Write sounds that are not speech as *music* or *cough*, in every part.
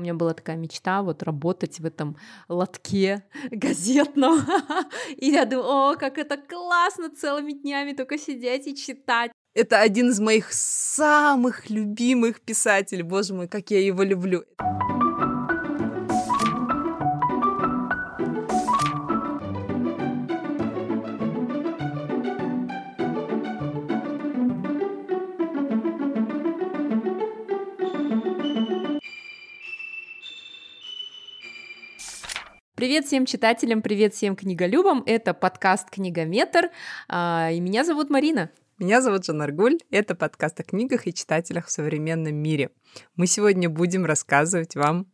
У меня была такая мечта вот работать в этом лотке *laughs* газетном. *laughs* И я думаю, о, как это классно целыми днями только сидеть и читать. Это один из моих самых любимых писателей. Боже мой, как я его люблю. Привет всем читателям, привет всем книголюбам. Это подкаст «Книгометр», а, и меня зовут Марина. Меня зовут Жанна Аргуль. Это подкаст о книгах и читателях в современном мире. Мы сегодня будем рассказывать вам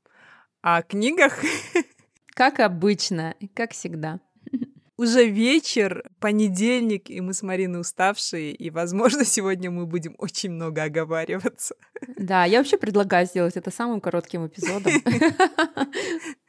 о книгах. *laughs* Как обычно, как всегда. *laughs* Уже вечер, понедельник, и мы с Мариной уставшие, и, возможно, *laughs* сегодня мы будем очень много оговариваться. Да, я вообще предлагаю сделать это самым коротким эпизодом.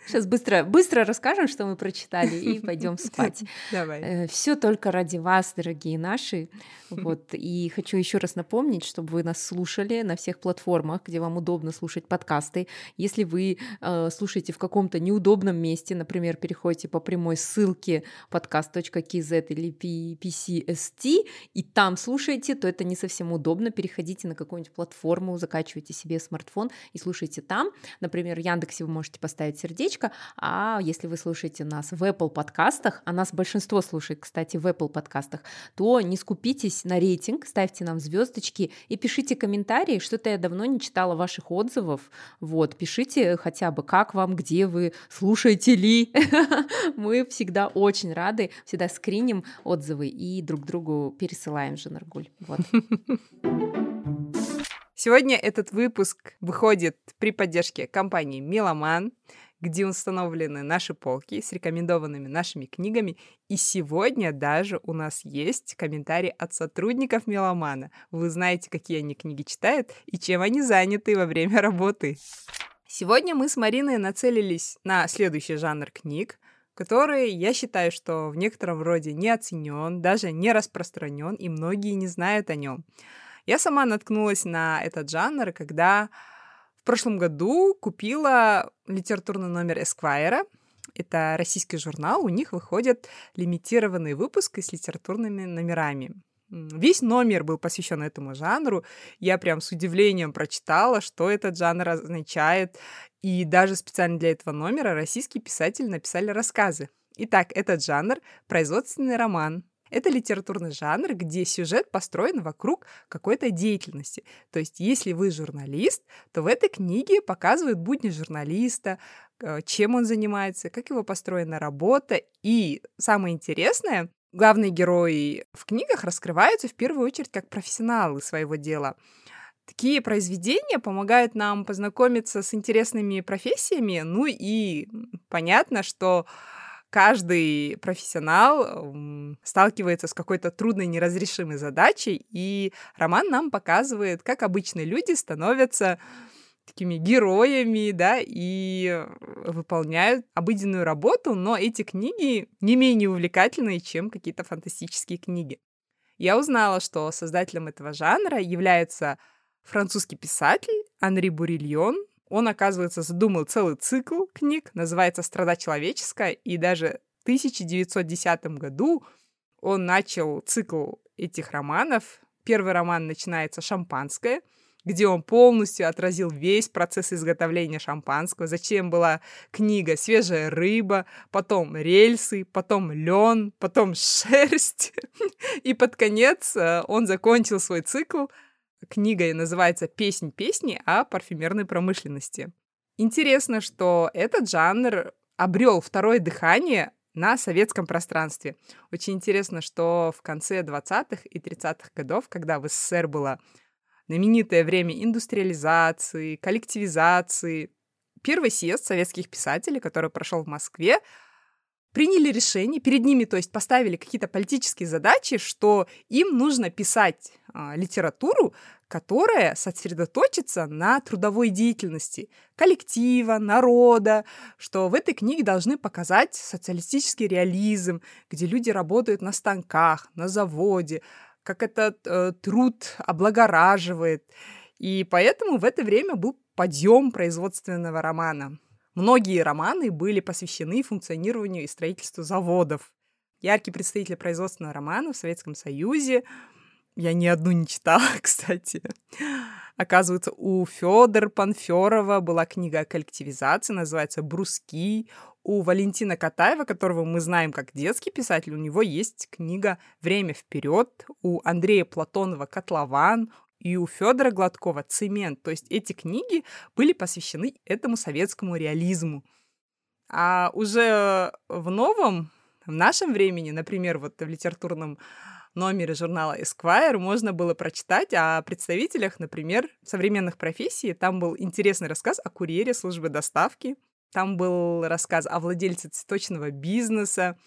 Сейчас быстро, быстро расскажем, что мы прочитали, и *laughs* пойдем спать. Давай. Э, Все только ради вас, дорогие наши. Вот. И хочу еще раз напомнить, чтобы вы нас слушали на всех платформах, где вам удобно слушать подкасты. Если вы э, слушаете в каком-то неудобном месте, например, переходите по прямой ссылке podcast.kz или PCST, и там слушаете, то это не совсем удобно. Переходите на какую-нибудь платформу, закачивайте себе смартфон и слушайте там. Например, в Яндексе вы можете поставить сердечко, сердечко. А если вы слушаете нас в Apple подкастах, а нас большинство слушает, кстати, в Apple подкастах, то не скупитесь на рейтинг, ставьте нам звездочки и пишите комментарии. Что-то я давно не читала ваших отзывов. Вот, пишите хотя бы, как вам, где вы, слушаете ли. *laughs* Мы всегда очень рады, всегда скриним отзывы и друг другу пересылаем, Жанаргуль. Вот. Сегодня этот выпуск выходит при поддержке компании Меломан где установлены наши полки с рекомендованными нашими книгами. И сегодня даже у нас есть комментарий от сотрудников Меломана. Вы знаете, какие они книги читают и чем они заняты во время работы. Сегодня мы с Мариной нацелились на следующий жанр книг, который, я считаю, что в некотором роде не оценен, даже не распространен, и многие не знают о нем. Я сама наткнулась на этот жанр, когда прошлом году купила литературный номер Эсквайра. Это российский журнал, у них выходит лимитированный выпуск с литературными номерами. Весь номер был посвящен этому жанру. Я прям с удивлением прочитала, что этот жанр означает. И даже специально для этого номера российские писатели написали рассказы. Итак, этот жанр — производственный роман, это литературный жанр, где сюжет построен вокруг какой-то деятельности. То есть, если вы журналист, то в этой книге показывают будни журналиста, э, чем он занимается, как его построена работа. И самое интересное, главные герои в книгах раскрываются в первую очередь как профессионалы своего дела. Такие произведения помогают нам познакомиться с интересными профессиями, ну и понятно, что каждый профессионал сталкивается с какой-то трудной, неразрешимой задачей, и роман нам показывает, как обычные люди становятся такими героями, да, и выполняют обыденную работу, но эти книги не менее увлекательные, чем какие-то фантастические книги. Я узнала, что создателем этого жанра является французский писатель Анри Бурильон, он, оказывается, задумал целый цикл книг, называется «Страда человеческая», и даже в 1910 году он начал цикл этих романов. Первый роман начинается «Шампанское», где он полностью отразил весь процесс изготовления шампанского, зачем была книга «Свежая рыба», потом рельсы, потом лен, потом шерсть. *laughs* И под конец э, он закончил свой цикл Книга называется «Песнь песни о парфюмерной промышленности». Интересно, что этот жанр обрел второе дыхание на советском пространстве. Очень интересно, что в конце 20-х и 30-х годов, когда в СССР было знаменитое время индустриализации, коллективизации, первый съезд советских писателей, который прошел в Москве, приняли решение, перед ними, то есть поставили какие-то политические задачи, что им нужно писать а, литературу, которая сосредоточится на трудовой деятельности коллектива, народа, что в этой книге должны показать социалистический реализм, где люди работают на станках, на заводе, как этот э, труд облагораживает. И поэтому в это время был подъем производственного романа. Многие романы были посвящены функционированию и строительству заводов. Яркий представитель производственного романа в Советском Союзе я ни одну не читала, *laughs* кстати. Оказывается, у Федора Панферова была книга о коллективизации, называется «Бруски». У Валентина Катаева, которого мы знаем как детский писатель, у него есть книга «Время вперед», у Андрея Платонова «Котлован», и у Федора Гладкова «Цемент». То есть эти книги были посвящены этому советскому реализму. А уже в новом, в нашем времени, например, вот в литературном номере журнала Esquire можно было прочитать о представителях, например, современных профессий. Там был интересный рассказ о курьере службы доставки. Там был рассказ о владельце цветочного бизнеса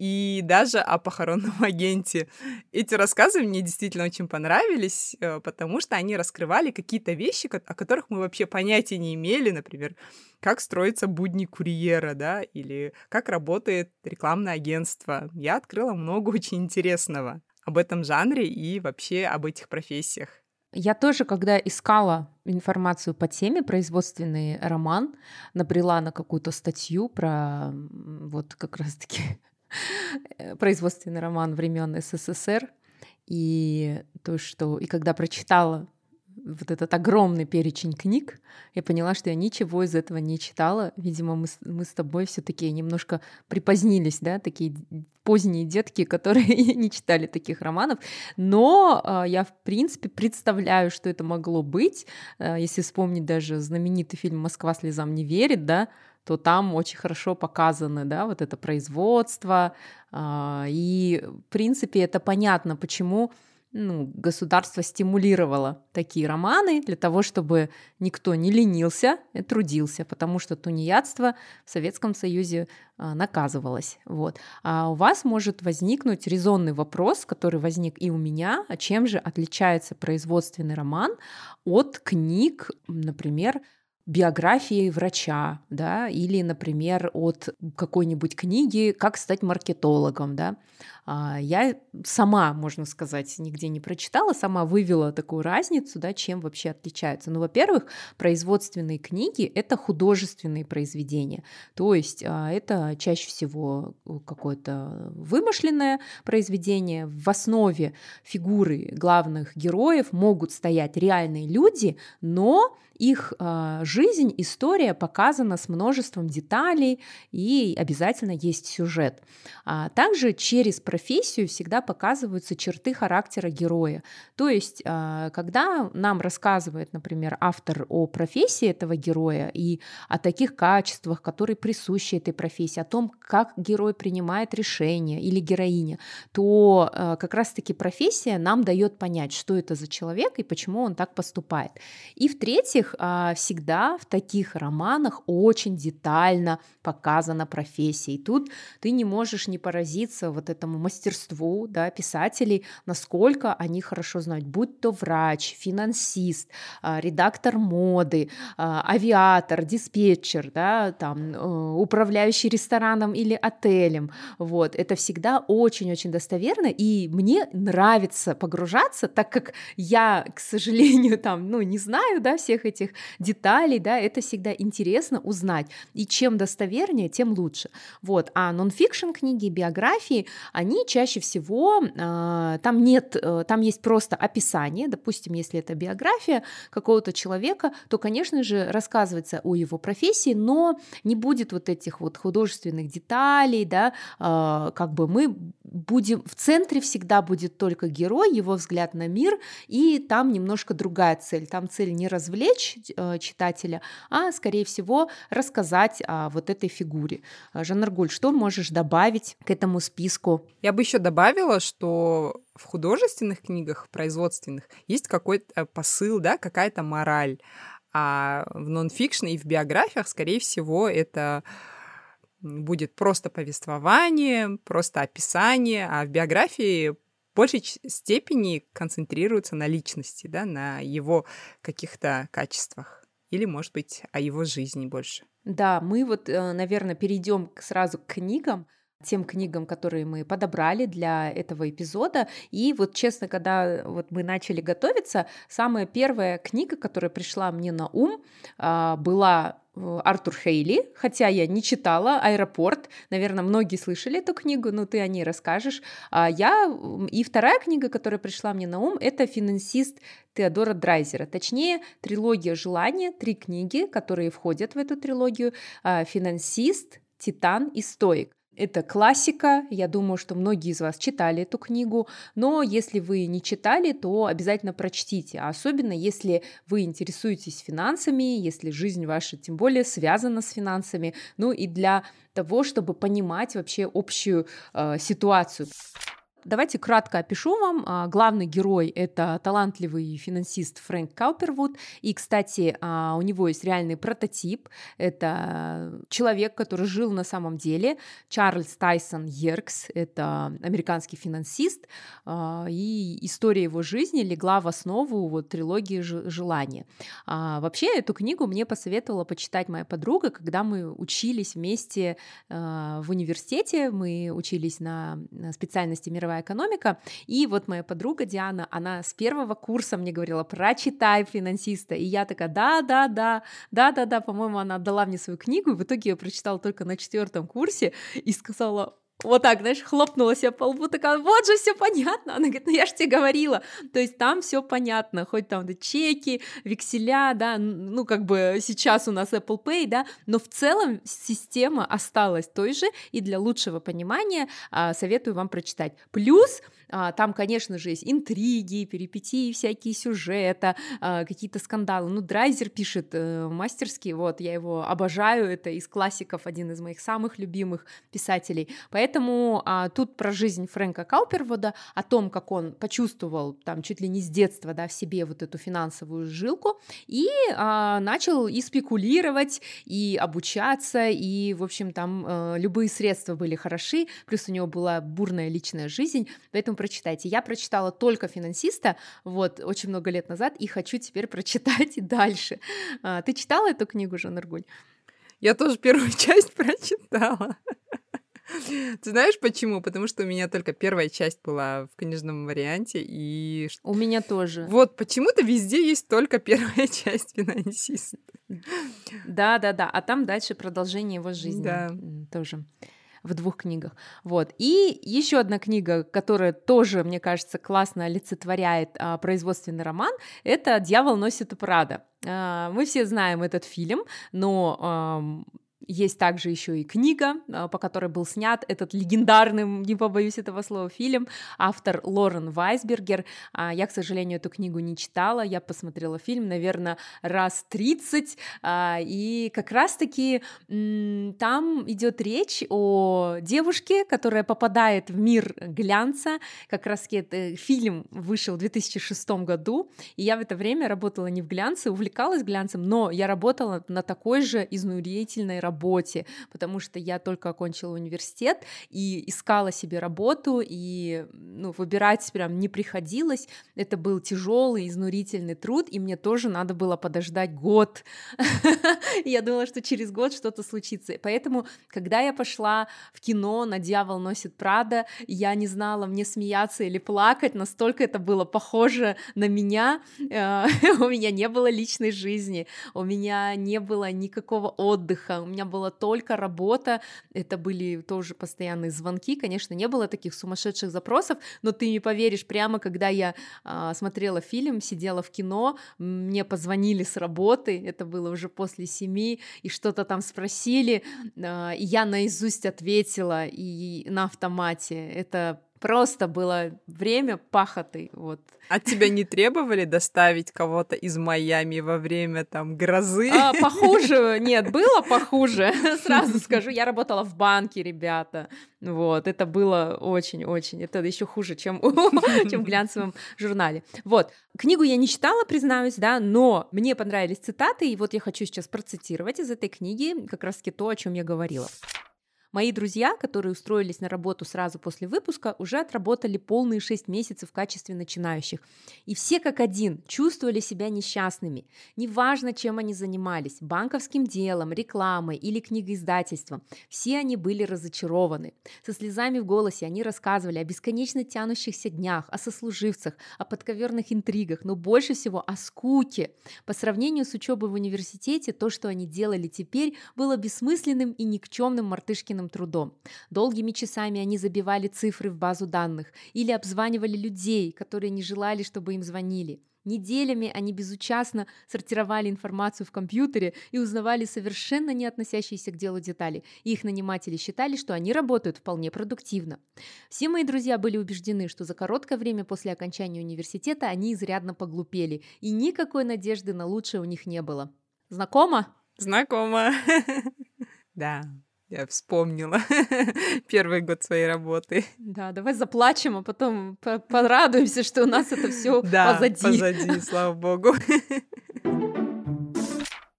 и даже о похоронном *laughs* агенте. Эти рассказы мне действительно очень понравились, э, потому что они раскрывали какие-то вещи, о которых мы вообще понятия не имели, например, как строится будни курьера, да, или как работает рекламное агентство. Я открыла много *laughs* очень интересного об этом жанре и вообще об этих профессиях. Я тоже, когда искала информацию по теме производственный роман, набрела на какую-то статью про вот как раз-таки производственный роман времен СССР. И то, что... И когда прочитала вот этот огромный перечень книг, я поняла, что я ничего из этого не читала. Видимо, мы, мы с тобой все таки немножко припозднились, да, такие поздние детки, *laughs* которые не читали таких романов. Но э, я, в принципе, представляю, что это могло быть. Э, если вспомнить даже знаменитый фильм «Москва слезам не верит», да, то там очень хорошо показано, да, вот это производство. Э, и, в принципе, это понятно, почему ну, государство стимулировало такие романы для того, чтобы никто не ленился трудился, потому что тунеядство в Советском Союзе а, наказывалось. Вот. А у вас может возникнуть резонный вопрос, который возник и у меня, а чем же отличается производственный роман от книг, например, биографии врача, да, или, например, от какой-нибудь книги «Как стать маркетологом», да. А, я сама, можно сказать, нигде не прочитала, сама вывела такую разницу, да, чем вообще отличаются. Ну, во-первых, производственные книги — это художественные произведения, то есть а, это чаще всего какое-то вымышленное произведение. В основе фигуры главных героев могут стоять реальные люди, но их э, жизнь, история показана с множеством деталей и обязательно есть сюжет. А также через профессию всегда показываются черты характера героя. То есть, э, когда нам рассказывает, например, автор о профессии этого героя и о таких качествах, которые присущи этой профессии, о том, как герой принимает решения или героиня, то э, как раз-таки профессия нам дает понять, что это за человек и почему он так поступает. И в-третьих, а, всегда в таких романах очень детально показана профессия. И тут ты не можешь не поразиться вот этому мастерству да, писателей, насколько они хорошо знают, будь то врач, финансист, а, редактор моды, а, авиатор, диспетчер, да, там, э, управляющий рестораном или отелем. Вот. Это всегда очень-очень достоверно, и мне нравится погружаться, так как я, к сожалению, *laughs* там, ну, не знаю, да, всех этих деталей, да, это всегда интересно узнать. И чем достовернее, тем лучше. Вот. А нонфикшн книги, биографии, они чаще всего, э, там нет, э, там есть просто описание, допустим, если это биография какого-то человека, то, конечно же, рассказывается о его профессии, но не будет вот этих вот художественных деталей, да, э, как бы мы будем, в центре всегда будет только герой, его взгляд на мир, и там немножко другая цель. Там цель не развлечь э, читателя, а, скорее всего, рассказать о вот этой фигуре. Э, Жанаргуль, что можешь добавить к этому списку? Я бы еще добавила, что в художественных книгах, производственных, есть какой-то посыл, да, какая-то мораль. А в нонфикшне и в биографиях, скорее всего, это будет просто повествование, просто описание, а в биографии в большей степени концентрируется на личности, да, на его каких-то качествах. Или, может быть, о его жизни больше. Да, мы вот, э, наверное, перейдем сразу к книгам. Тем книгам, которые мы подобрали для этого эпизода. И вот честно, когда вот мы начали готовиться, самая первая книга, которая пришла мне на ум, а, была э, Артур Хейли, хотя я не читала «Аэропорт», наверное, многие слышали эту книгу, но ты о ней расскажешь. А я... И вторая книга, которая пришла мне на ум, это «Финансист Теодора Драйзера», точнее, трилогия желания, три книги, которые входят в эту трилогию, а, «Финансист», «Титан» и «Стоик». Это классика, я думаю, что многие из вас читали эту книгу, но если вы не читали, то обязательно прочтите, а особенно если вы интересуетесь финансами, если жизнь ваша тем более связана с финансами, ну и для того, чтобы понимать вообще общую э, ситуацию. Давайте кратко опишу вам. А, главный герой — это талантливый финансист Фрэнк Каупервуд. И, кстати, а, у него есть реальный прототип. Это человек, который жил на самом деле. Чарльз Тайсон Йеркс — это американский финансист. А, и история его жизни легла в основу вот, трилогии «Желание». Вообще, эту книгу мне посоветовала почитать моя подруга, когда мы учились вместе в университете. Мы учились на специальности мировой мировая экономика. И вот моя подруга Диана, она с первого курса мне говорила, прочитай финансиста. И я такая, да, да, да, да, да, да, по-моему, она отдала мне свою книгу, и в итоге я прочитала только на четвертом курсе и сказала, вот так, знаешь, хлопнула себя по лбу, такая, вот же все понятно. Она говорит, ну я же тебе говорила. То есть там все понятно, хоть там да, чеки, векселя, да, ну как бы сейчас у нас Apple Pay, да, но в целом система осталась той же, и для лучшего понимания а, советую вам прочитать. Плюс там, конечно же, есть интриги, перипетии, всякие сюжеты, а, какие-то скандалы. Ну, Драйзер пишет э, мастерски, вот, я его обожаю, это из классиков один из моих самых любимых писателей. Поэтому а, тут про жизнь Фрэнка Каупервода, о том, как он почувствовал там чуть ли не с детства, да, в себе вот эту финансовую жилку, и а, начал и спекулировать, и обучаться, и, в общем, там а, любые средства были хороши, плюс у него была бурная личная жизнь, поэтому прочитайте. Я прочитала только «Финансиста», вот, очень много лет назад, и хочу теперь прочитать и дальше. А, ты читала эту книгу, Жан Аргуль? Я тоже первую *laughs* часть прочитала. Ты знаешь почему? Потому что у меня только первая часть была в книжном варианте, и... У меня тоже. Вот, почему-то везде есть только первая *laughs* часть финансиста. Да-да-да, а там дальше продолжение его жизни. Да. Тоже в двух книгах. Вот. И еще одна книга, которая тоже, мне кажется, классно олицетворяет а, производственный роман, это «Дьявол носит Прада». А, мы все знаем этот фильм, но есть также еще и книга, а, по которой был снят этот легендарный, не побоюсь этого слова, фильм, автор Лорен Вайсбергер. А, я, к сожалению, эту книгу не читала, я посмотрела фильм, наверное, раз 30, а, и как раз-таки там идет речь о девушке, которая попадает в мир глянца, как раз-таки этот фильм вышел в 2006 году, и я в это время работала не в глянце, увлекалась глянцем, но я работала на такой же изнурительной работе, работе, потому что я только окончила университет и искала себе работу, и ну, выбирать прям не приходилось. Это был тяжелый, изнурительный труд, и мне тоже надо было подождать год. *laughs* Я думала, что через год что-то случится. Поэтому, когда я пошла в кино на «Дьявол носит Прада», я не знала, мне смеяться или плакать, настолько это было похоже на меня. Э, *laughs* у меня не было личной жизни, у меня не было никакого отдыха, у меня была только работа, это были тоже постоянные звонки, конечно, не было таких сумасшедших запросов, но ты не поверишь, прямо когда я а, смотрела фильм, сидела в кино, мне позвонили с работы, это было уже после семи, и что-то там спросили, а, и я наизусть ответила, и на автомате, это Просто было время пахоты, вот. От тебя не требовали доставить кого-то из Майами во время там грозы? А, похуже, *laughs* нет, было похуже, *laughs* сразу скажу. Я работала в банке, ребята, вот, это было очень-очень, это еще хуже, чем, *laughs* чем в глянцевом журнале. Вот, книгу я не читала, признаюсь, да, но мне понравились цитаты, и вот я хочу сейчас процитировать из этой книги как раз-таки то, о чем я говорила. Мои друзья, которые устроились на работу сразу после выпуска, уже отработали полные 6 месяцев в качестве начинающих. И все как один чувствовали себя несчастными. Неважно, чем они занимались – банковским делом, рекламой или книгоиздательством. Все они были разочарованы. Со слезами в голосе они рассказывали о бесконечно тянущихся днях, о сослуживцах, о подковерных интригах, но больше всего о скуке. По сравнению с учебой в университете, то, что они делали теперь, было бессмысленным и никчемным мартышкиным умственным трудом. Долгими часами они забивали цифры в базу данных или обзванивали людей, которые не желали, чтобы им звонили. Неделями они безучастно сортировали информацию в компьютере и узнавали совершенно не относящиеся к делу детали. Их наниматели считали, что они работают вполне продуктивно. Все мои друзья были убеждены, что за короткое время после окончания университета они изрядно поглупели, и никакой надежды на лучшее у них не было. Знакомо? Знакомо. *laughs* Да. Я вспомнила *laughs* первый год своей работы. Да, давай заплачем, а потом порадуемся, что у нас это все да, позади. позади, слава богу. *laughs*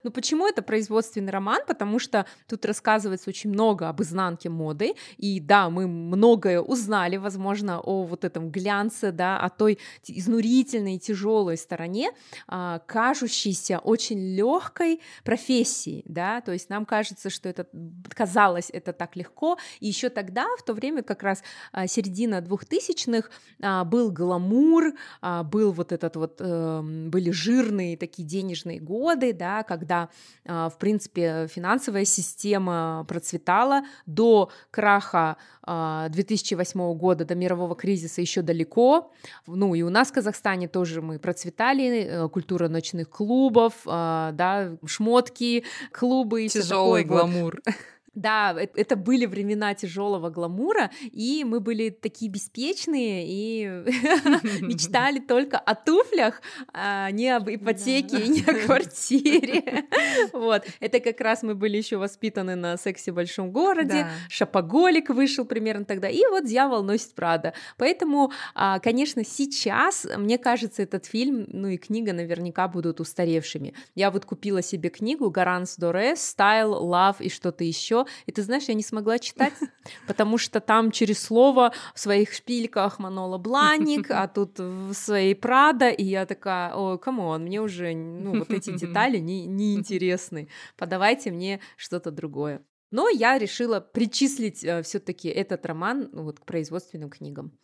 Ну почему это производственный роман? Потому что тут рассказывается очень много об изнанке моды, и да, мы многое узнали, возможно, о вот этом глянце, да, о той изнурительной, тяжелой стороне, а, кажущейся очень легкой профессии, да, то есть нам кажется, что это казалось это так легко, и еще тогда, в то время как раз а, середина двухтысячных, а, был гламур, был вот этот вот, а, были жирные такие денежные годы, да, когда когда, а, в принципе, финансовая система процветала до краха 2008 а, года, до мирового кризиса еще далеко. Ну и у нас в Казахстане тоже мы процветали, э, культура ночных клубов, а, да, шмотки, клубы. Тяжелый гламур. Вот. *laughs* Да, это были времена тяжелого гламура, и мы были такие беспечные и *laughs* мечтали только о туфлях, а не об ипотеке и не о квартире. *laughs* Вот, это как раз мы были еще воспитаны на сексе в большом городе, шапоголик вышел примерно тогда, и вот дьявол носит Прада. Поэтому, а, конечно, сейчас, мне кажется, этот фильм, ну и книга наверняка будут устаревшими. Я вот купила себе книгу Гаранс Доре, Style, Love и что-то еще, и ты знаешь, я не смогла читать, *laughs* потому что там через слово в своих шпильках Manolo Blahnik, а *laughs* тут в своей Прада, и я такая, о, come on, мне уже, ну, вот эти *laughs* детали не, не интересны, подавайте мне что-то другое. Но я решила причислить э, все-таки этот роман ну, вот, к производственным книгам.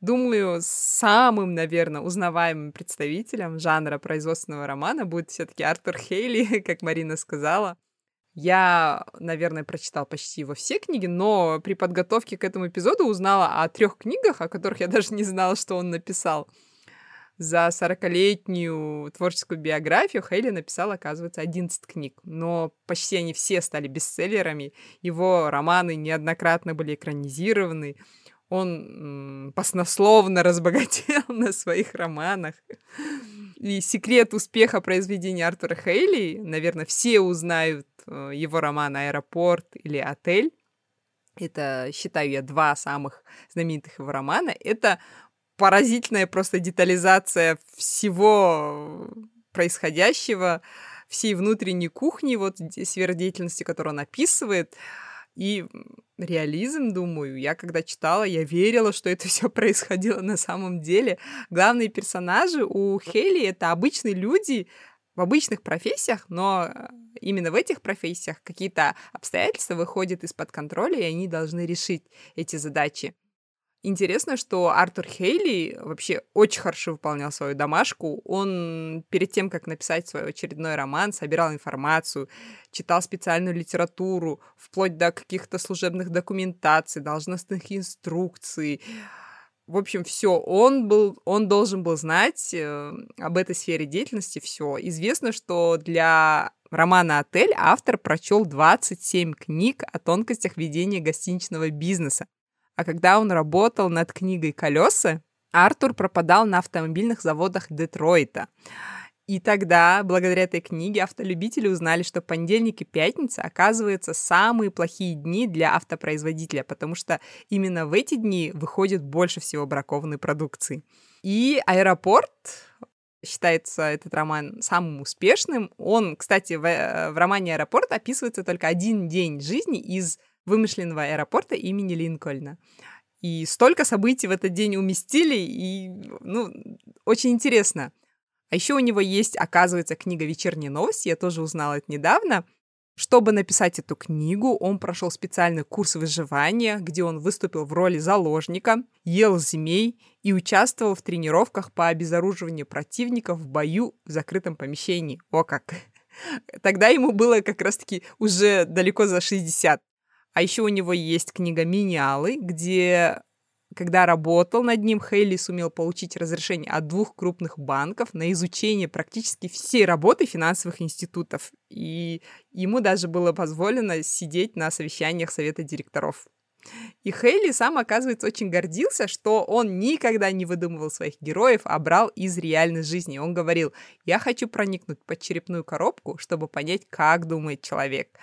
Думаю, самым, наверное, узнаваемым представителем жанра производственного романа будет все-таки Артур Хейли, как Марина сказала. Я, наверное, прочитал почти его все книги, но при подготовке к этому эпизоду узнала о трех книгах, о которых я даже не знала, что он написал. За 40-летнюю творческую биографию Хейли написал, оказывается, 11 книг, но почти они все стали бестселлерами. Его романы неоднократно были экранизированы. Он м- баснословно *laughs* разбогател на своих романах. И секрет успеха произведения Артура Хейли, наверное, все узнают Э, его роман «Аэропорт» или «Отель». Это, считаю я, два самых знаменитых его романа. Это поразительная просто детализация всего происходящего, всей внутренней кухни, вот сферы деятельности, которую он описывает. И реализм, думаю, я когда читала, я верила, что это *laughs* все происходило на самом деле. Главные персонажи у Хейли это обычные люди, в обычных профессиях, но э, именно в этих профессиях какие-то обстоятельства выходят из-под контроля, и они должны решить эти задачи. Интересно, что Артур Хейли вообще очень хорошо выполнял свою домашку. Он перед тем, как написать свой очередной роман, собирал информацию, читал специальную литературу, вплоть до каких-то служебных документаций, должностных инструкций, в общем, все, он был, он должен был знать э, об этой сфере деятельности все. Известно, что для романа «Отель» автор прочел 27 книг о тонкостях ведения гостиничного бизнеса. А когда он работал над книгой «Колеса», Артур пропадал на автомобильных заводах Детройта. И тогда, благодаря этой книге, автолюбители узнали, что понедельник и пятница, оказывается, самые плохие дни для автопроизводителя, потому что именно в эти дни выходит больше всего бракованной продукции. И аэропорт считается этот роман самым успешным. Он, кстати, в, э, в романе «Аэропорт» описывается только один день жизни из вымышленного аэропорта имени Линкольна. И столько событий в этот день уместили, и, ну, очень интересно. А еще у него есть, оказывается, книга «Вечерние новости», я тоже узнала это недавно. Чтобы написать эту книгу, он прошел специальный курс выживания, где он выступил в роли заложника, ел змей и участвовал в тренировках по обезоруживанию противников в бою в закрытом помещении. О как! Тогда ему было как раз-таки уже далеко за 60. А еще у него есть книга «Миниалы», где когда работал над ним, Хейли сумел получить разрешение от двух крупных банков на изучение практически всей работы финансовых институтов. И ему даже было позволено сидеть на совещаниях совета директоров. И Хейли сам, оказывается, очень гордился, что он никогда не выдумывал своих героев, а брал из реальной жизни. Он говорил, я хочу проникнуть под черепную коробку, чтобы понять, как думает человек.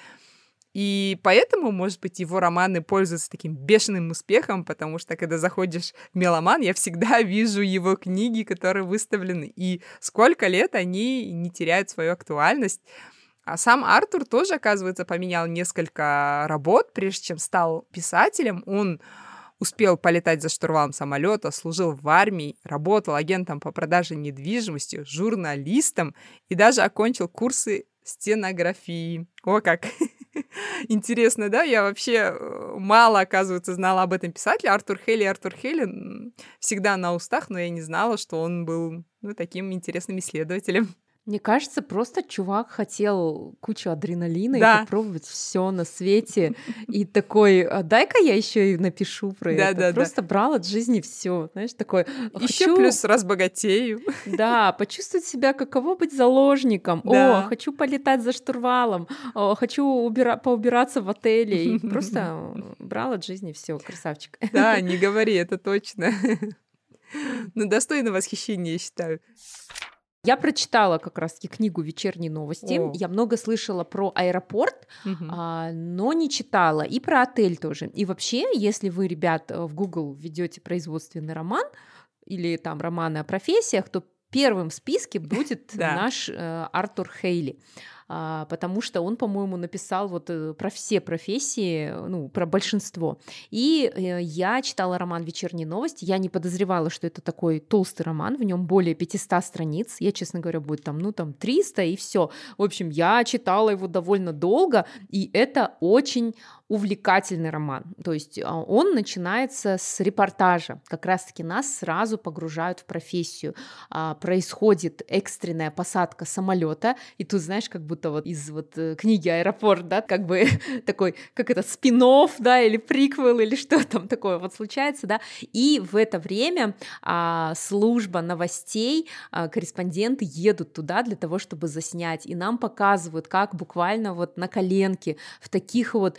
И поэтому, может быть, его романы пользуются таким бешеным успехом, потому что, когда заходишь в меломан, я всегда *laughs* вижу его книги, которые выставлены, и сколько лет они не теряют свою актуальность. А сам Артур тоже, оказывается, поменял несколько работ, прежде чем стал писателем. Он успел полетать за штурвалом самолета, служил в армии, работал агентом по продаже недвижимости, журналистом и даже окончил курсы стенографии. О как! *laughs* *laughs* Интересно, да? Я вообще э, мало, оказывается, знала об этом писателе. Артур Хейли, Артур Хейли всегда на устах, но я не знала, что он был ну, таким интересным исследователем. Мне кажется, просто чувак хотел кучу адреналина да. и попробовать все на свете. И такой, а дай-ка я еще и напишу про да, это. Да, просто да. брал от жизни все. Знаешь, такой. Еще хочу... плюс разбогатею. Да, почувствовать себя, каково быть заложником. Да. О, хочу полетать за штурвалом. О, хочу убира... поубираться в отеле. И *laughs* просто брал от жизни все, красавчик. Да, не говори, это точно. Ну, достойно восхищения, я считаю. Я прочитала как раз-таки книгу «Вечерние новости». О. Я много слышала про аэропорт, угу. а, но не читала. И про отель тоже. И вообще, если вы, ребят, в Google ведете производственный роман или там романы о профессиях, то первым в списке *laughs* будет наш э, Артур Хейли. А, потому что он, по-моему, написал вот э, про все профессии, ну, про большинство. И э, я читала роман «Вечерние новости», я не подозревала, что это такой толстый роман, в нем более 500 страниц, я, честно говоря, будет там, ну, там 300 и все. В общем, я читала его довольно долго, и это очень увлекательный роман. То есть а, он начинается с репортажа. Как раз-таки нас сразу погружают в профессию. А, происходит экстренная посадка самолета, и тут, знаешь, как будто вот из вот э, книги «Аэропорт», да, как бы *laughs* такой, как это, спин да, или приквел, или что там такое вот случается, да, и в это время а, служба новостей, корреспонденты едут туда для того, чтобы заснять, и нам показывают, как буквально вот на коленке в таких вот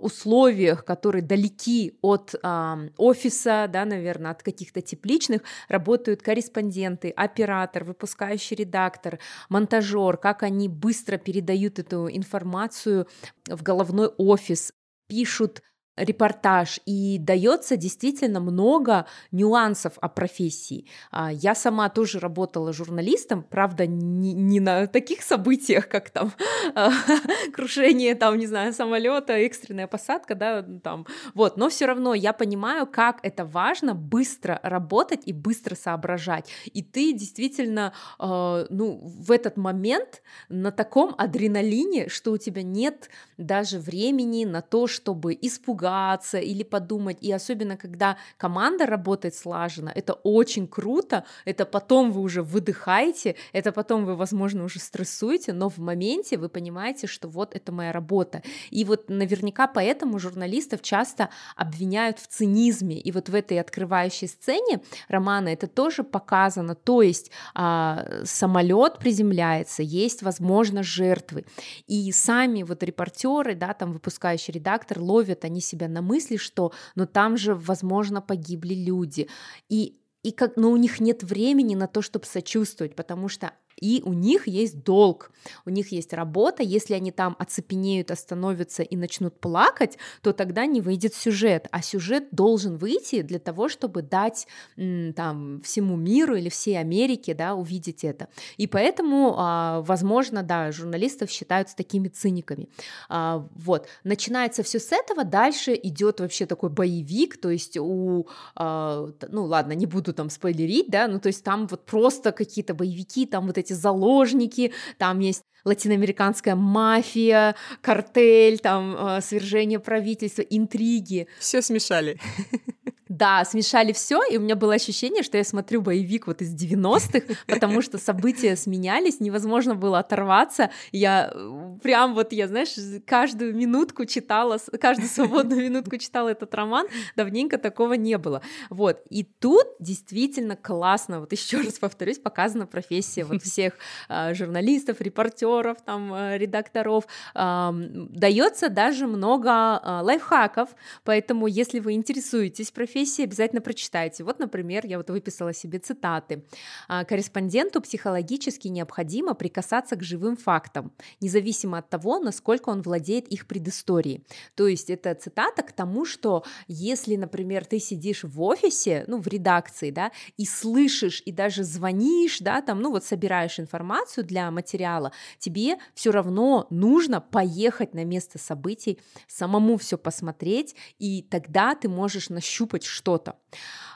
условиях, которые далеки от а, офиса, да, наверное, от каких-то тепличных, работают корреспонденты, оператор, выпускающий редактор, монтажер, как они быстро передают эту информацию в головной офис, пишут репортаж, и дается действительно много нюансов о профессии. А, я сама тоже работала журналистом, правда, не, не на таких событиях, как там *laughs* крушение, там, не знаю, самолета, экстренная посадка, да, там, вот, но все равно я понимаю, как это важно быстро работать и быстро соображать, и ты действительно, э, ну, в этот момент на таком адреналине, что у тебя нет даже времени на то, чтобы испугаться испугаться или подумать. И особенно, когда команда работает слаженно, это очень круто, это потом вы уже выдыхаете, это потом вы, возможно, уже стрессуете, но в моменте вы понимаете, что вот это моя работа. И вот наверняка поэтому журналистов часто обвиняют в цинизме. И вот в этой открывающей сцене романа это тоже показано. То есть а, самолет приземляется, есть, возможно, жертвы. И сами вот репортеры, да, там выпускающий редактор ловят они себя на мысли, что ну там же, возможно, погибли люди. И и как, но у них нет времени на то, чтобы сочувствовать, потому что и у них есть долг, у них есть работа, если они там оцепенеют, остановятся и начнут плакать, то тогда не выйдет сюжет, а сюжет должен выйти для того, чтобы дать там всему миру или всей Америке, да, увидеть это. И поэтому, а, возможно, да, журналистов считаются такими циниками. А, вот, начинается все с этого, дальше идет вообще такой боевик, то есть у, а, ну ладно, не буду там спойлерить, да, ну то есть там вот просто какие-то боевики, там вот эти заложники, там есть латиноамериканская мафия, картель, там э, свержение правительства, интриги. Все смешали. Да, смешали все, и у меня было ощущение, что я смотрю боевик вот из 90-х, *laughs* потому что события сменялись, невозможно было оторваться. Я э, прям вот, я, знаешь, каждую минутку читала, каждую свободную минутку читала этот роман, давненько такого не было. Вот, и тут действительно классно, вот еще раз повторюсь, показана профессия вот всех э, журналистов, репортеров, там, э, редакторов. Дается даже много лайфхаков, поэтому если вы интересуетесь профессией, профессии обязательно прочитайте. Вот, например, я вот выписала себе цитаты. «А, Корреспонденту психологически необходимо прикасаться к живым фактам, независимо от того, насколько он владеет их предысторией. То есть это цитата к тому, что если, например, ты сидишь в офисе, ну, в редакции, да, и слышишь, и даже звонишь, да, там, ну, вот собираешь информацию для материала, тебе все равно нужно поехать на место событий, самому все посмотреть, и тогда ты можешь нащупать что-то.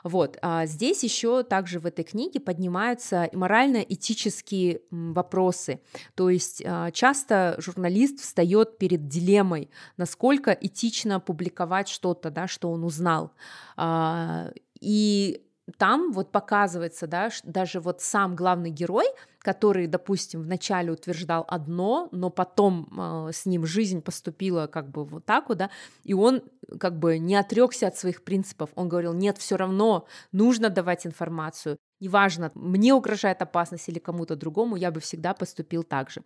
Вот. А здесь еще также в этой книге поднимаются морально-этические вопросы. То есть а, часто журналист встает перед дилеммой, насколько этично публиковать что-то, да, что он узнал. А, и там вот показывается, да, даже вот сам главный герой, который, допустим, вначале утверждал одно, но потом э, с ним жизнь поступила как бы вот так вот, да, и он как бы не отрекся от своих принципов. Он говорил, нет, все равно нужно давать информацию. Неважно, мне угрожает опасность или кому-то другому, я бы всегда поступил так же.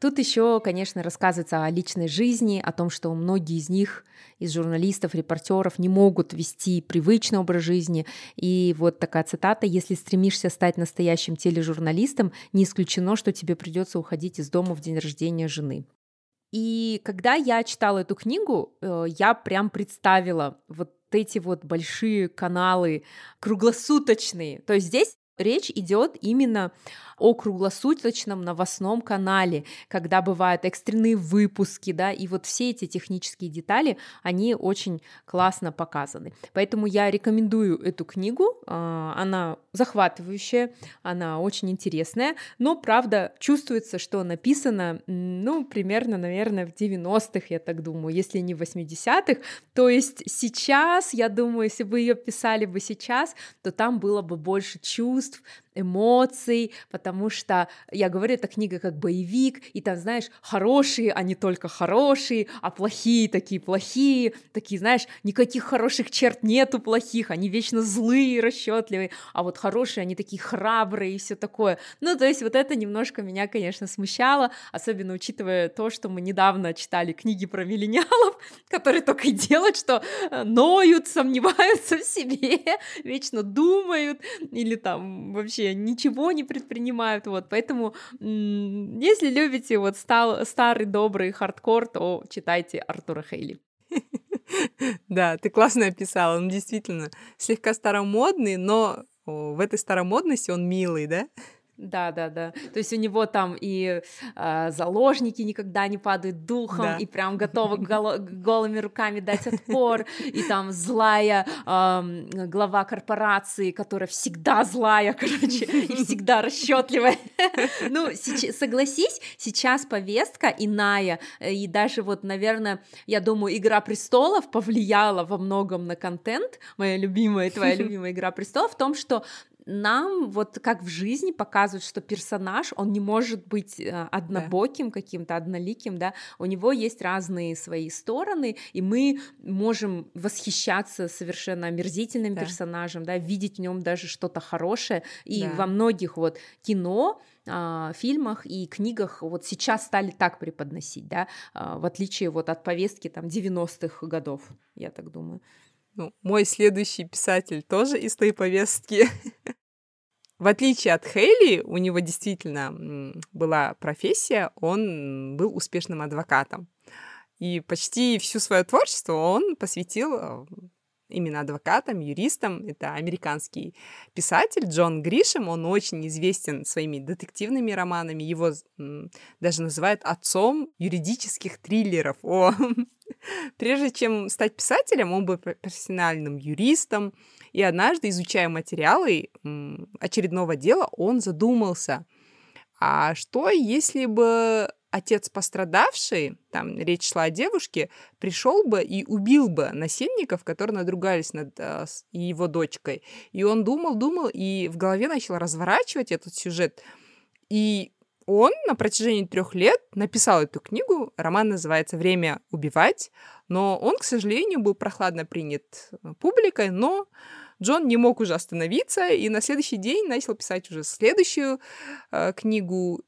Тут еще, конечно, рассказывается о личной жизни, о том, что многие из них, из журналистов, репортеров, не могут вести привычный образ жизни. И вот такая цитата: "Если стремишься стать настоящим тележурналистом, не исключено, что тебе придется уходить из дома в день рождения жены". И когда я читала эту книгу, э, я прям представила вот эти вот большие каналы круглосуточные. То есть здесь Речь идет именно о круглосуточном новостном канале, когда бывают экстренные выпуски, да, и вот все эти технические детали, они очень классно показаны. Поэтому я рекомендую эту книгу, а, она захватывающая, она очень интересная, но, правда, чувствуется, что написано, ну, примерно, наверное, в 90-х, я так думаю, если не в 80-х, то есть сейчас, я думаю, если бы ее писали бы сейчас, то там было бы больше чувств, эмоций, потому что, я говорю, эта книга как боевик, и там, знаешь, хорошие, они только хорошие, а плохие такие плохие, такие, знаешь, никаких хороших черт нету плохих, они вечно злые, расчетливые, а вот хорошие, они такие храбрые и все такое. Ну, то есть вот это немножко меня, конечно, смущало, особенно учитывая то, что мы недавно читали книги про миллениалов, *laughs* которые только и делают, что э, ноют, сомневаются в себе, *laughs* вечно думают, или там вообще ничего не предпринимают, вот, поэтому если любите вот стал, старый добрый хардкор, то читайте Артура Хейли. *laughs* Да, ты классно описала, он действительно слегка старомодный, но в этой старомодности он милый, да? Да, да, да. То есть у него там и э, заложники никогда не падают духом, да. и прям готовы *laughs* гол- голыми руками дать отпор, и там злая э, глава корпорации, которая всегда злая, короче, и всегда расчетливая. *laughs* Ну, согласись, сейчас повестка иная, и даже вот, наверное, я думаю, Игра престолов повлияла во многом на контент, моя любимая, твоя *laughs* любимая Игра престолов, в том, что нам вот как в жизни показывают, что персонаж, он не может быть э, однобоким да. каким-то, одноликим, да, у него есть разные свои стороны, и мы можем восхищаться совершенно омерзительным да. персонажем, да, видеть в нем даже что-то хорошее, и да. во многих вот кино, а, фильмах и книгах вот сейчас стали так преподносить, да, а, в отличие вот от повестки там 90-х годов, я так думаю. Ну, мой следующий писатель тоже из той повестки. *laughs* В отличие от Хейли, у него действительно была профессия, он был успешным адвокатом. И почти всю свое творчество он посвятил э, именно адвокатом, юристом. Это американский писатель Джон Гришем. Он очень известен своими детективными романами. Его даже называют отцом юридических триллеров. *laughs* О! Прежде чем стать писателем, он был профессиональным юристом. И однажды, изучая материалы очередного дела, он задумался, а что если бы отец пострадавший, там речь шла о девушке, пришел бы и убил бы насильников, которые надругались над э, его дочкой. И он думал, думал, и в голове начал разворачивать этот сюжет. И он на протяжении трех лет написал эту книгу. Роман называется «Время убивать», но он, к сожалению, был прохладно принят э, публикой, но Джон не мог уже остановиться, и на следующий день начал писать уже следующую э, книгу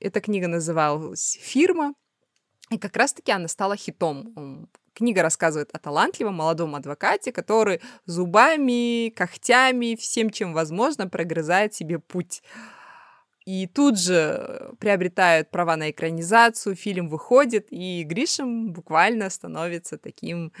эта книга называлась «Фирма», и как раз-таки она стала хитом. Книга рассказывает о талантливом молодом адвокате, который зубами, когтями, всем, чем возможно, прогрызает себе путь и тут же приобретают права на экранизацию, фильм выходит, и Гришем буквально становится таким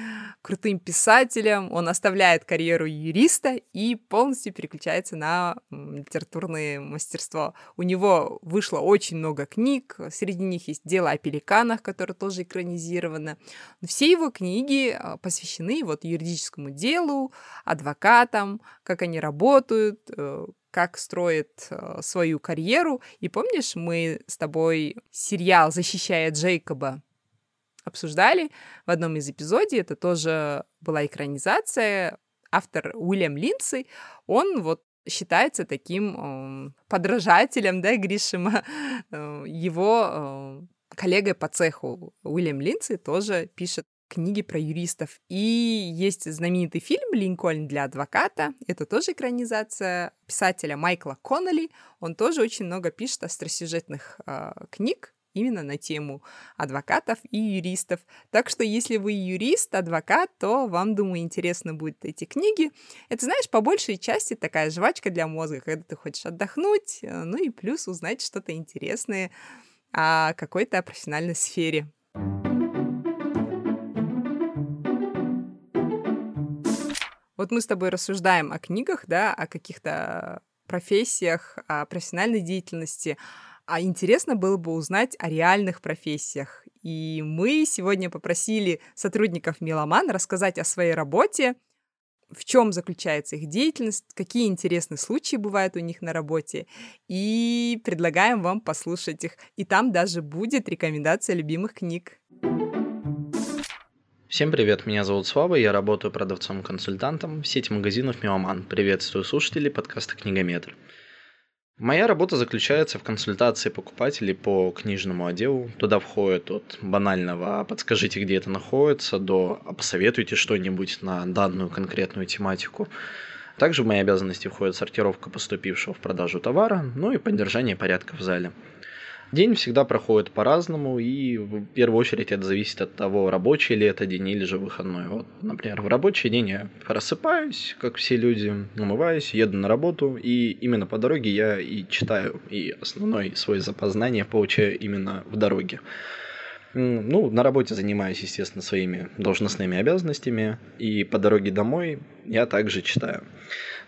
крутым писателем. Он оставляет карьеру юриста и полностью переключается на литературное мастерство. У него вышло очень много книг, среди них есть «Дело о пеликанах», которое тоже экранизировано. Но все его книги а, посвящены вот юридическому делу, адвокатам, как они работают, э, как строит э, свою карьеру. И помнишь, мы с тобой сериал «Защищая Джейкоба» обсуждали в одном из эпизодов. Это тоже была экранизация. Автор Уильям Линдси, он вот считается таким э, подражателем, да, Гришима, э, его э, коллегой по цеху. Уильям Линдси тоже пишет книги про юристов. И есть знаменитый фильм «Линкольн для адвоката». Это тоже экранизация писателя Майкла Коннелли. Он тоже очень много пишет остросюжетных э, книг именно на тему адвокатов и юристов. Так что если вы юрист, адвокат, то вам, думаю, интересно будут эти книги. Это, знаешь, по большей части такая жвачка для мозга, когда ты хочешь отдохнуть, э, ну и плюс узнать что-то интересное о какой-то профессиональной сфере. Вот мы с тобой рассуждаем о книгах, да, о каких-то профессиях, о профессиональной деятельности, а интересно было бы узнать о реальных профессиях. И мы сегодня попросили сотрудников Меломан рассказать о своей работе, в чем заключается их деятельность, какие интересные случаи бывают у них на работе, и предлагаем вам послушать их. И там даже будет рекомендация любимых книг. Всем привет, меня зовут Слава, я работаю продавцом-консультантом в сети магазинов Меломан. Приветствую слушателей подкаста «Книгометр». Моя работа заключается в консультации покупателей по книжному отделу. Туда входит от банального «А «подскажите, где это находится» до «а посоветуйте что-нибудь на данную конкретную тематику». Также в мои обязанности входит сортировка поступившего в продажу товара, ну и поддержание порядка в зале. День всегда проходит по-разному, и в первую очередь это зависит от того, рабочий ли это день или же выходной. Вот, например, в рабочий день я просыпаюсь, как все люди, умываюсь, еду на работу, и именно по дороге я и читаю, и основной свой запас знания получаю именно в дороге. Ну, на работе занимаюсь, естественно, своими должностными обязанностями, и по дороге домой я также читаю.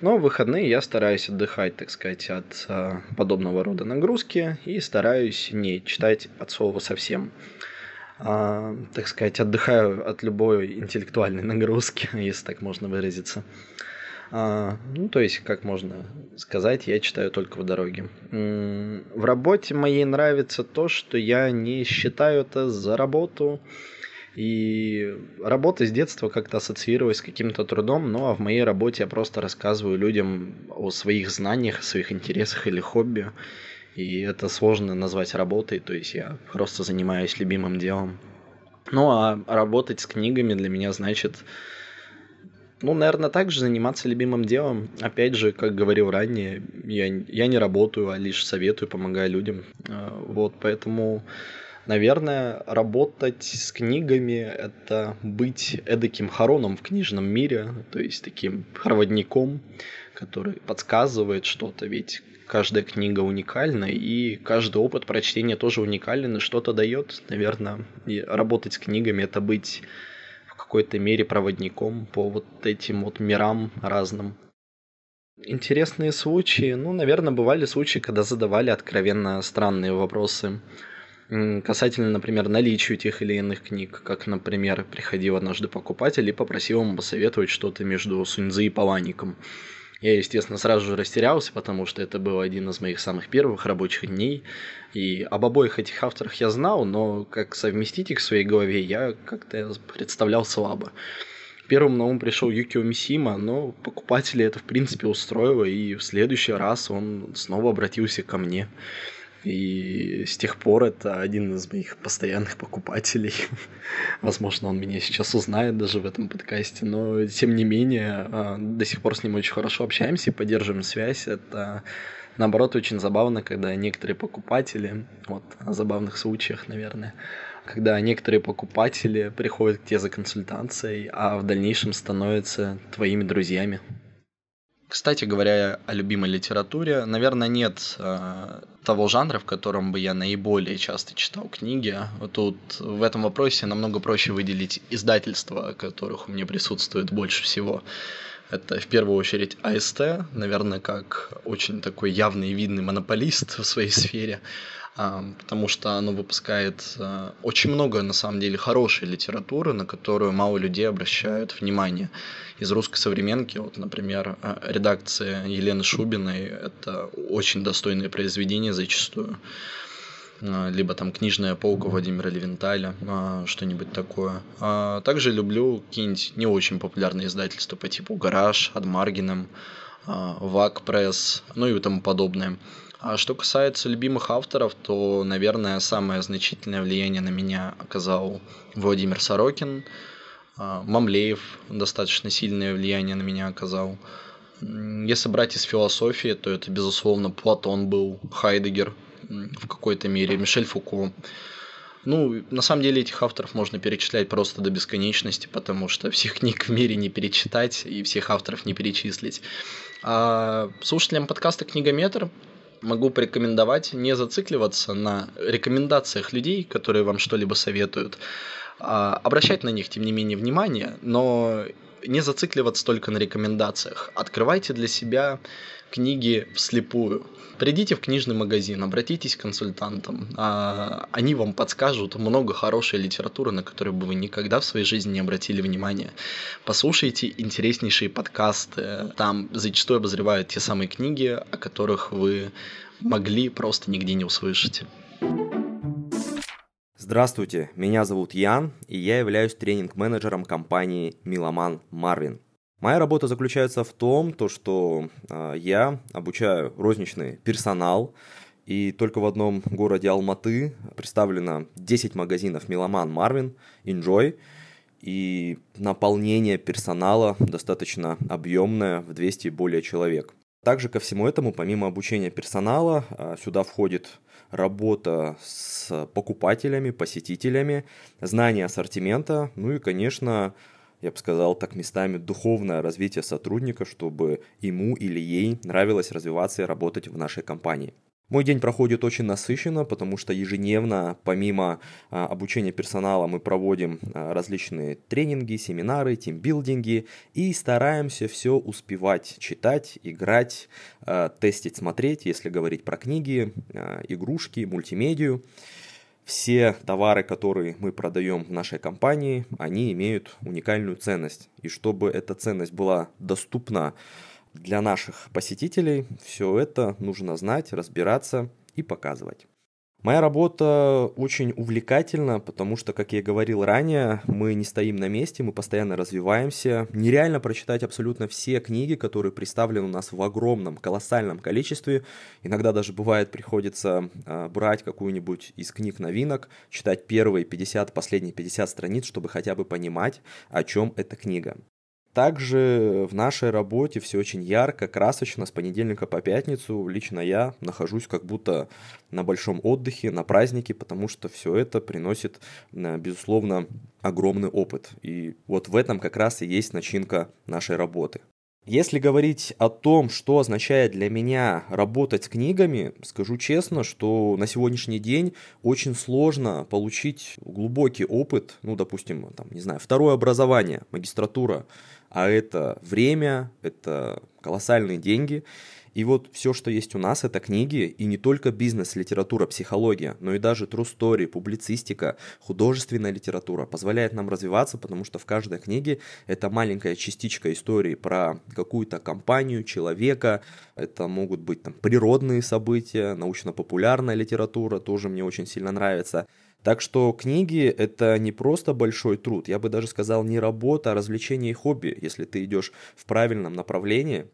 Но в выходные я стараюсь отдыхать, так сказать, от э, подобного рода нагрузки и стараюсь не читать от слова совсем. А, так сказать, отдыхаю от любой интеллектуальной *laughs* нагрузки, если так можно выразиться. А, ну, то есть, как можно сказать, я читаю только в дороге. В работе моей нравится то, что я не считаю это за работу. И работа с детства как-то ассоциировалась с каким-то трудом, ну а в моей работе я просто рассказываю людям о своих знаниях, о своих интересах или хобби. И это сложно назвать работой, то есть я просто занимаюсь любимым делом. Ну а работать с книгами для меня значит, ну, наверное, также заниматься любимым делом. Опять же, как говорил ранее, я, я не работаю, а лишь советую, помогаю людям. А, вот, поэтому Наверное, работать с книгами — это быть эдаким хороном в книжном мире, то есть таким проводником, который подсказывает что-то, ведь каждая книга уникальна, и каждый опыт прочтения тоже уникален и что-то дает. Наверное, и работать с книгами — это быть какой-то мере проводником по вот этим вот мирам разным. Интересные случаи. Ну, наверное, бывали случаи, когда задавали откровенно странные вопросы касательно, например, наличия тех или иных книг. Как, например, приходил однажды покупатель и попросил ему посоветовать что-то между Суньцзы и Палаником. Я, естественно, сразу же растерялся, потому что это был один из моих самых первых рабочих дней. И об обоих этих авторах я знал, но как совместить их в своей голове я как-то представлял слабо. Первым на ум пришел Юкио Мисима, но покупателя это в принципе устроило, и в следующий раз он снова обратился ко мне. И с тех пор это один из моих постоянных покупателей. *laughs* Возможно, он меня сейчас узнает даже в этом подкасте, но тем не менее, а, до сих пор с ним очень хорошо общаемся и поддерживаем связь. Это наоборот очень забавно, когда некоторые покупатели, вот о забавных случаях, наверное, когда некоторые покупатели приходят к тебе за консультацией, а в дальнейшем становятся твоими друзьями. Кстати говоря о любимой литературе, наверное, нет э, того жанра, в котором бы я наиболее часто читал книги. Тут в этом вопросе намного проще выделить издательства, которых у меня присутствует больше всего. Это в первую очередь АСТ, наверное, как очень такой явный и видный монополист в своей сфере потому что оно выпускает а, очень много, на самом деле, хорошей литературы, на которую мало людей обращают внимание. Из русской современки, вот, например, а, редакция Елены Шубиной, это очень достойное произведение зачастую а, либо там книжная полка Владимира Левенталя, что-нибудь такое. Также люблю какие-нибудь не очень популярные издательства по типу «Гараж», «Адмаргином», «Вак Пресс», ну и тому подобное. А что касается любимых авторов, то, наверное, самое значительное влияние на меня оказал Владимир Сорокин. А, Мамлеев достаточно сильное влияние на меня оказал. Если брать из философии, то это, безусловно, Платон был, Хайдегер в какой-то мере, Мишель Фуко. Ну, на самом деле этих авторов можно перечислять просто до бесконечности, потому что всех книг в мире не перечитать и всех авторов не перечислить. А слушателям подкаста «Книгометр» могу порекомендовать не зацикливаться на рекомендациях людей, которые вам что-либо советуют, а обращать на них, тем не менее, внимание, но не зацикливаться только на рекомендациях. Открывайте для себя книги вслепую. Придите в книжный магазин, обратитесь к консультантам. А, они вам подскажут много хорошей литературы, на которую бы вы никогда в своей жизни не обратили внимания. Послушайте интереснейшие подкасты. Там зачастую обозревают те самые книги, о которых вы могли просто нигде не услышать. Здравствуйте, меня зовут Ян, и я являюсь тренинг-менеджером компании Миломан Марвин. Моя работа заключается в том, то, что э, я обучаю розничный персонал, и только в одном городе Алматы представлено 10 магазинов Меломан Марвин, Enjoy, и наполнение персонала достаточно объемное в 200 и более человек. Также ко всему этому, помимо обучения персонала, а, сюда входит работа с покупателями, посетителями, знание ассортимента, ну и, конечно, я бы сказал, так местами духовное развитие сотрудника, чтобы ему или ей нравилось развиваться и работать в нашей компании. Мой день проходит очень насыщенно, потому что ежедневно, помимо а, обучения персонала, мы проводим а, различные тренинги, семинары, тимбилдинги и стараемся все успевать читать, играть, а, тестить, смотреть, если говорить про книги, игрушки, мультимедию. Все товары, которые мы продаем в нашей компании, они имеют уникальную ценность. И чтобы эта ценность была доступна для наших посетителей, все это нужно знать, разбираться и показывать. Моя работа очень увлекательна, потому что, как я и говорил ранее, мы не стоим на месте, мы постоянно развиваемся. Нереально прочитать абсолютно все книги, которые представлены у нас в огромном, колоссальном количестве. Иногда даже бывает приходится э, брать какую-нибудь из книг новинок, читать первые 50, последние 50 страниц, чтобы хотя бы понимать, о чем эта книга. Также в нашей работе все очень ярко, красочно, с понедельника по пятницу. Лично я нахожусь как будто на большом отдыхе, на празднике, потому что все это приносит, э, безусловно, огромный опыт. И вот в этом как раз и есть начинка нашей работы. Если говорить о том, что означает для меня работать с книгами, скажу честно, что на сегодняшний день очень сложно получить глубокий опыт, ну, допустим, там, не знаю, второе образование, магистратура, а это время, это колоссальные деньги. И вот все, что есть у нас, это книги, и не только бизнес, литература, психология, но и даже true story, публицистика, художественная литература позволяет нам развиваться, потому что в каждой книге это маленькая частичка истории про какую-то компанию, человека, это могут быть там природные события, научно-популярная литература, тоже мне очень сильно нравится. Так что книги — это не просто большой труд, я бы даже сказал не работа, а развлечение и хобби, если ты идешь в правильном направлении.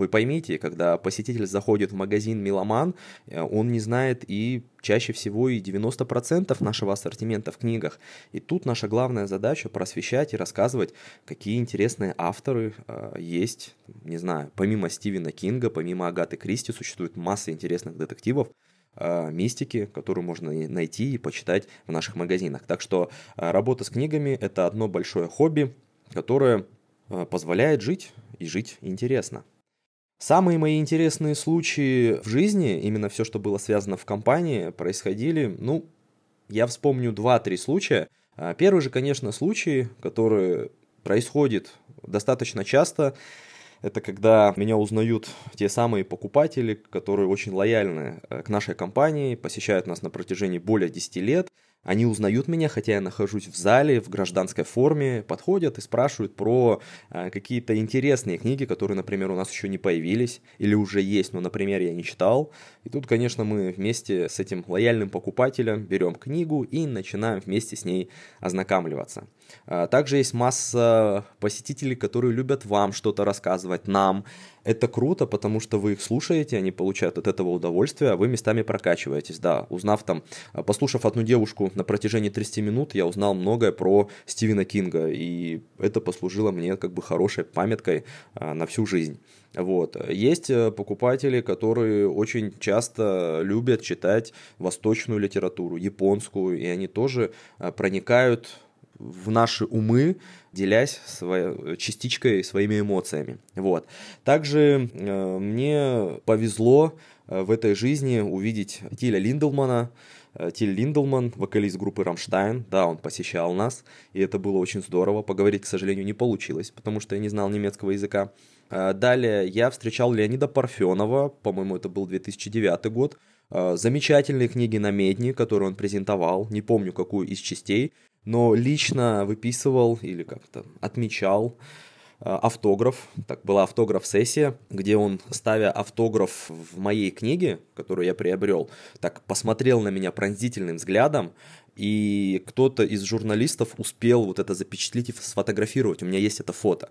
Вы поймите, когда посетитель заходит в магазин «Меломан», э, он не знает и чаще всего и 90% нашего ассортимента в книгах. И тут наша главная задача просвещать и рассказывать, какие интересные авторы э, есть. Не знаю, помимо Стивена Кинга, помимо Агаты Кристи существует масса интересных детективов, мистики, которую можно найти и почитать в наших магазинах. Так что э, работа с книгами – это одно большое хобби, которое э, позволяет жить и жить интересно. Самые мои интересные случаи в жизни, именно все, что было связано в компании, происходили, ну, я вспомню 2-3 случая. А, первый же, конечно, случай, который происходит достаточно часто, это когда меня узнают те самые покупатели, которые очень лояльны э, к нашей компании, посещают нас на протяжении более 10 лет – они узнают меня, хотя я нахожусь в зале, в гражданской форме, подходят и спрашивают про э, какие-то интересные книги, которые, например, у нас еще не появились или уже есть, но, например, я не читал. И тут, конечно, мы вместе с этим лояльным покупателем берем книгу и начинаем вместе с ней ознакомливаться. А, также есть масса посетителей, которые любят вам что-то рассказывать, нам. Это круто, потому что вы их слушаете, они получают от этого удовольствие, а вы местами прокачиваетесь. Да, узнав там, а, послушав одну девушку на протяжении 30 минут, я узнал многое про Стивена Кинга, и это послужило мне как бы хорошей памяткой а, на всю жизнь. Вот. Есть э, покупатели, которые очень часто любят читать восточную литературу, японскую, и они тоже проникают в наши умы, делясь своей, частичкой своими эмоциями. Вот. Также э, мне повезло э, в этой жизни увидеть Тиля Линделмана, э, Тиль Линделман, вокалист группы «Рамштайн», да, он посещал нас, и это было очень здорово. Поговорить, к сожалению, не получилось, потому что я не знал немецкого языка. Э, далее я встречал Леонида Парфенова, по-моему, это был 2009 год. Э, замечательные книги на медне, которые он презентовал, не помню какую из частей, но лично выписывал или как-то отмечал э, автограф. Так, была автограф-сессия, где он, ставя автограф в моей книге, которую я приобрел, так посмотрел на меня пронзительным взглядом, и кто-то из журналистов успел вот это запечатлеть и сфотографировать. У меня есть это фото.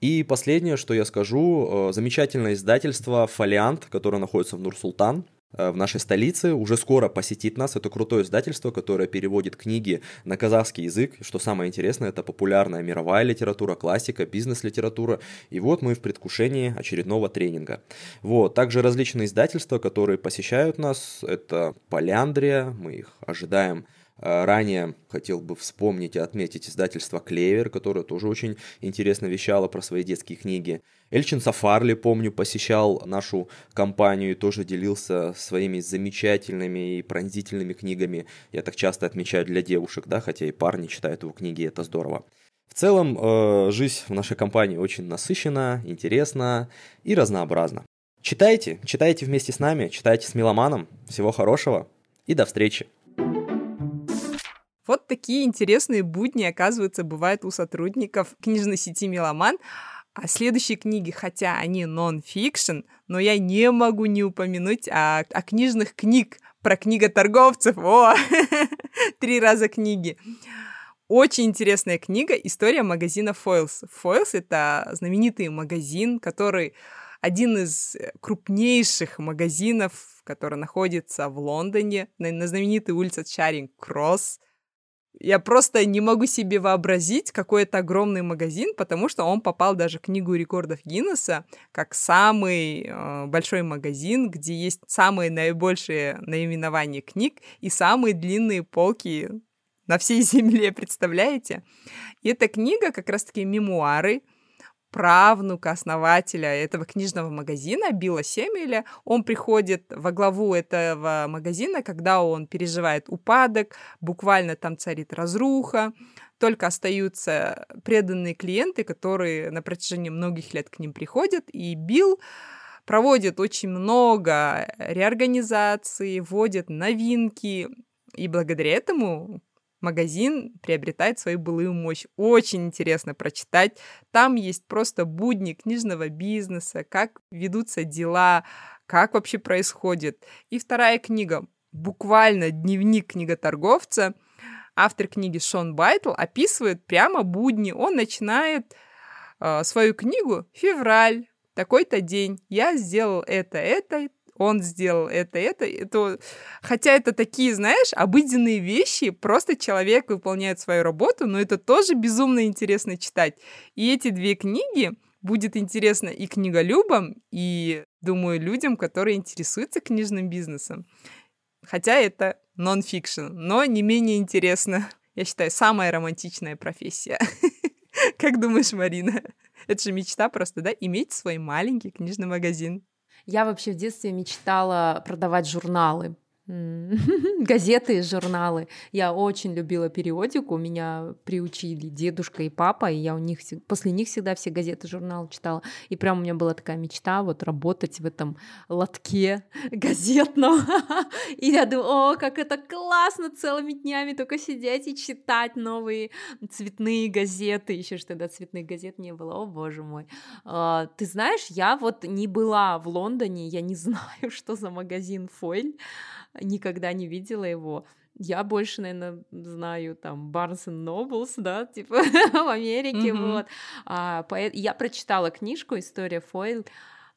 И последнее, что я скажу, э, замечательное издательство «Фолиант», которое находится в Нур-Султан, в нашей столице, уже скоро посетит нас. Это крутое издательство, которое переводит книги на казахский язык. Что самое интересное, это популярная мировая литература, классика, бизнес-литература. И вот мы в предвкушении очередного тренинга. Вот. Также различные издательства, которые посещают нас, это Поляндрия, мы их ожидаем Э, ранее хотел бы вспомнить и отметить издательство «Клевер», которое тоже очень интересно вещало про свои детские книги. Эльчин Сафарли, помню, посещал нашу компанию и тоже делился своими замечательными и пронзительными книгами. Я так часто отмечаю для девушек, да, хотя и парни читают его книги, это здорово. В целом, э, жизнь в нашей компании очень насыщена, интересна и разнообразна. Читайте, читайте вместе с нами, читайте с Меломаном. Всего хорошего и до встречи! Вот такие интересные будни, оказывается, бывают у сотрудников книжной сети «Меломан». А следующие книги, хотя они нон-фикшн, но я не могу не упомянуть о, о книжных книг про книготорговцев. О, *laughs* три раза книги. Очень интересная книга «История магазина Foils». Foils — это знаменитый магазин, который один из крупнейших магазинов, который находится в Лондоне, на, на знаменитой улице Чаринг-Кросс — Я просто не могу себе вообразить, какой это огромный магазин, потому что он попал даже в книгу рекордов Гиннесса как самый э, большой магазин, где есть самые наибольшие наименования книг и самые длинные полки на всей *laughs* земле, представляете? И эта книга как раз-таки мемуары правнука основателя этого книжного магазина Билла Семеля. Он приходит во главу этого магазина, когда он переживает упадок, буквально там царит разруха, только остаются преданные клиенты, которые на протяжении многих лет к ним приходят, и Билл проводит очень много реорганизаций, вводит новинки, и благодаря этому магазин приобретает свою былую мощь. Очень интересно прочитать. Там есть просто будни книжного бизнеса, как ведутся дела, как вообще происходит. И вторая книга, буквально дневник книготорговца. Автор книги Шон Байтелл описывает прямо будни. Он начинает э, свою книгу «Февраль», такой-то день. Я сделал это, это, он сделал это, это, это. Хотя это такие, знаешь, обыденные вещи, просто человек выполняет свою работу, но это тоже безумно интересно читать. И эти две книги будет интересно и книголюбам, и, думаю, людям, которые интересуются книжным бизнесом. Хотя это нон-фикшн, но не менее интересно. Я считаю, самая романтичная профессия. *laughs* Как думаешь, Марина? Это же мечта просто, да, иметь свой маленький книжный магазин. Я вообще в детстве мечтала продавать журналы. *laughs* газеты журналы. Я очень любила периодику, меня приучили дедушка и папа, и я у них после них всегда все газеты, журналы читала. И прям у меня была такая мечта вот работать в этом лотке *laughs* газетном. *laughs* И я думаю, о, как это классно целыми днями только сидеть и читать новые цветные газеты. Еще что тогда цветных газет не было, о боже мой. А, ты знаешь, я вот не была в Лондоне, я не знаю, что за магазин Фойль никогда не видела его. Я больше, наверное, знаю там Barnes Nobles, да, типа *laughs* в Америке, mm-hmm. вот. А, по... Я прочитала книжку «История Фойл»,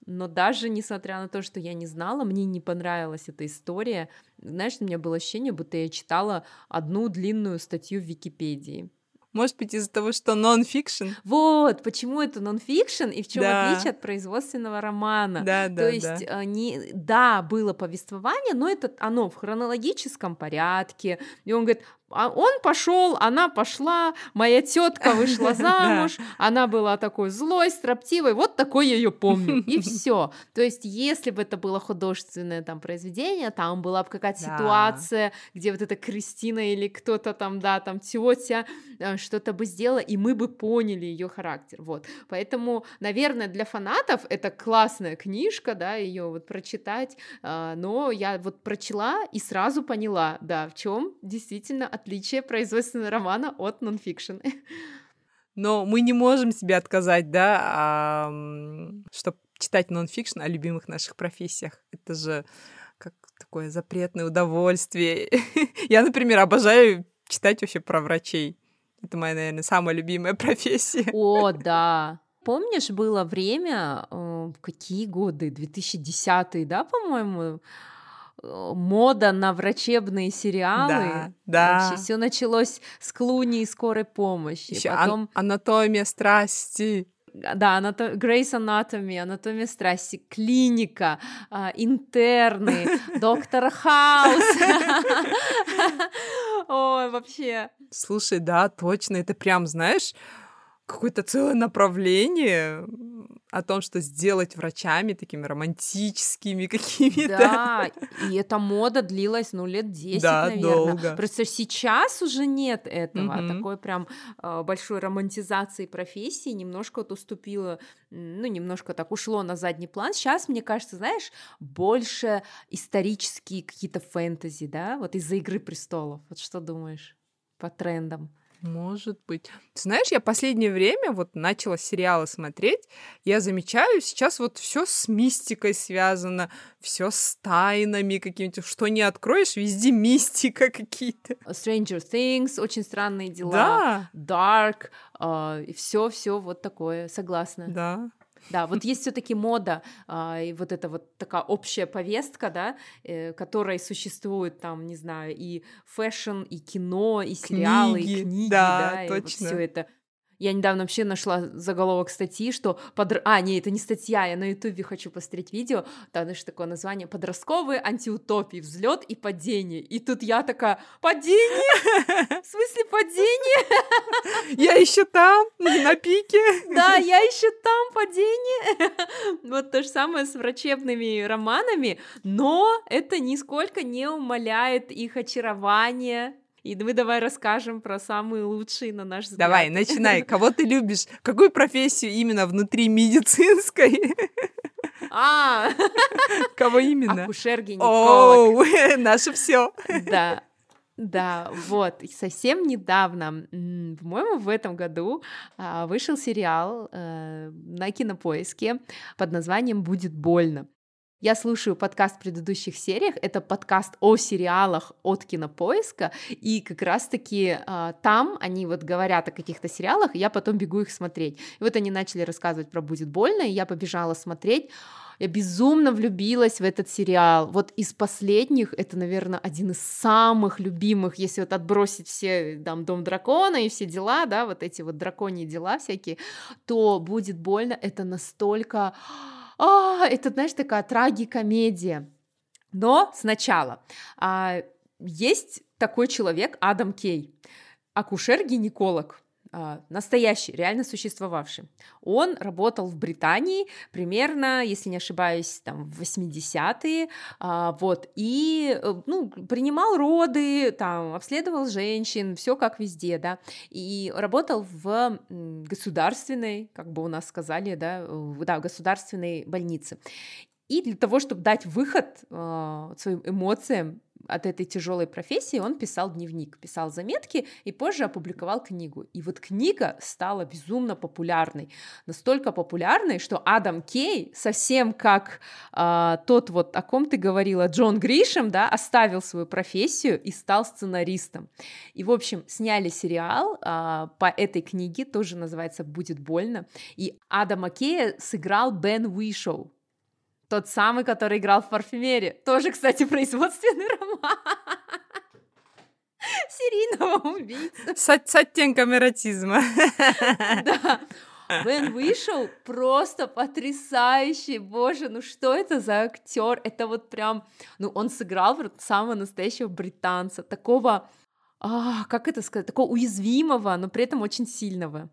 но даже несмотря на то, что я не знала, мне не понравилась эта история. Знаешь, у меня было ощущение, будто я читала одну длинную статью в Википедии. Может быть, из-за того, что нон-фикшн? Вот, почему это нон-фикшн и в чем да. отличие от производственного романа. Да, да, То есть, да. Э, не, да, было повествование, но это оно в хронологическом порядке. И он говорит, он пошел, она пошла, моя тетка вышла *laughs* замуж, она была такой злой, строптивой, вот такой я ее помню, *laughs* и все. То есть, если бы это было художественное там произведение, там была бы какая-то ситуация, где вот эта Кристина или кто-то там, да, там тетя э, что-то бы сделала, и мы бы поняли ее характер, вот. Поэтому, наверное, для фанатов это классная книжка, да, ее вот прочитать, э, но я вот прочла и сразу поняла, да, в чем действительно отличие производственного романа от нонфикшн. *laughs* Но мы не можем себе отказать, да, а, чтобы читать нонфикшн о любимых наших профессиях. Это же как такое запретное удовольствие. *laughs* Я, например, обожаю читать вообще про врачей. Это моя, наверное, самая любимая *laughs* профессия. О, да. Помнишь, было время, э, какие годы, 2010 да, по-моему, мода на врачебные сериалы. Да, да. Вообще все началось с Клуни и скорой помощи. Еще Потом... ан- анатомия страсти. Да, анато... Грейс Анатоми, анатомия страсти, клиника, э, интерны, *laughs* доктор Хаус. *laughs* Ой, вообще. Слушай, да, точно, это прям, знаешь, какое-то целое направление о том, что сделать врачами такими романтическими *laughs* какими-то. Да, и эта мода длилась, ну, лет 10, да, наверное. долго. Просто сейчас уже нет этого, угу. такой прям э, большой романтизации профессии, немножко вот уступило, ну, немножко так ушло на задний план. Сейчас, мне кажется, знаешь, больше исторические какие-то фэнтези, да, вот из-за «Игры престолов». Вот что думаешь по трендам? Может быть. Ты знаешь, я последнее время вот начала сериалы смотреть, я замечаю, сейчас вот все с мистикой связано, все с тайнами какими-то, что не откроешь, везде мистика *laughs* какие-то. Stranger Things, очень странные дела. Да. Dark, uh, и все, все вот такое, согласна. Да. Да, вот есть все-таки мода, а, и вот эта вот такая общая повестка, да, э, которая существует там, не знаю, и fashion, и кино, и сериалы, Книги, и книги, да, да, и вот точно. все это. Я недавно вообще нашла заголовок статьи, что... Подр... А, не, это не статья, я на ютубе хочу посмотреть видео, там, знаешь, такое название «Подростковые антиутопии. Взлет и падение». И тут я такая, падение? В смысле падение? Я еще там, на пике. Да, я еще там падение. Вот то же самое с врачебными романами, но это нисколько не умаляет их очарование. И мы давай расскажем про самые лучшие, на наш взгляд. Давай, начинай. Кого ты любишь? Какую профессию именно внутри медицинской? *laughs* А, Кого именно? акушер-гинеколог. Оу, *laughs* наше все. Да. Да, вот, и совсем недавно, по-моему, в этом году а, вышел сериал э, на кинопоиске под названием «Будет больно». Я слушаю подкаст в предыдущих сериях, это подкаст о сериалах от кинопоиска, и как раз-таки а, там они вот говорят о каких-то сериалах, я потом бегу их смотреть. И вот они начали рассказывать про «Будет больно», и я побежала смотреть, я безумно влюбилась в этот сериал. Вот из последних это, наверное, один из самых любимых, если вот отбросить все там Дом дракона и все дела, да, вот эти вот драконьи дела всякие, то будет больно. Это настолько, а, это, знаешь, такая трагикомедия. Но сначала а, есть такой человек Адам Кей, акушер-гинеколог настоящий, реально существовавший. Он работал в Британии примерно, если не ошибаюсь, там в 80-е, а, вот, и, э, ну, принимал роды, там, обследовал женщин, все как везде, да, и работал в государственной, как бы у нас сказали, да, в- да, государственной больнице. И для того, чтобы дать выход э, своим эмоциям от этой тяжелой профессии, он писал дневник, писал заметки и позже опубликовал книгу. И вот книга стала безумно популярной. Настолько популярной, что Адам Кей, совсем как э, тот вот, о ком ты говорила, Джон Гришем, да, оставил свою профессию и стал сценаристом. И, в общем, сняли сериал а, по этой книге, тоже называется «Будет больно», и Адама Кея сыграл Бен Уишоу, тот самый, который играл в «Парфюмере». Тоже, кстати, производственный *laughs* роман. Серийного убийцы. С, с оттенком эротизма. *laughs* Да. Бен вышел просто потрясающий, боже, ну что это за актер? Это вот прям, ну он сыграл самого настоящего британца, такого, а, как это сказать, такого уязвимого, но при этом очень сильного.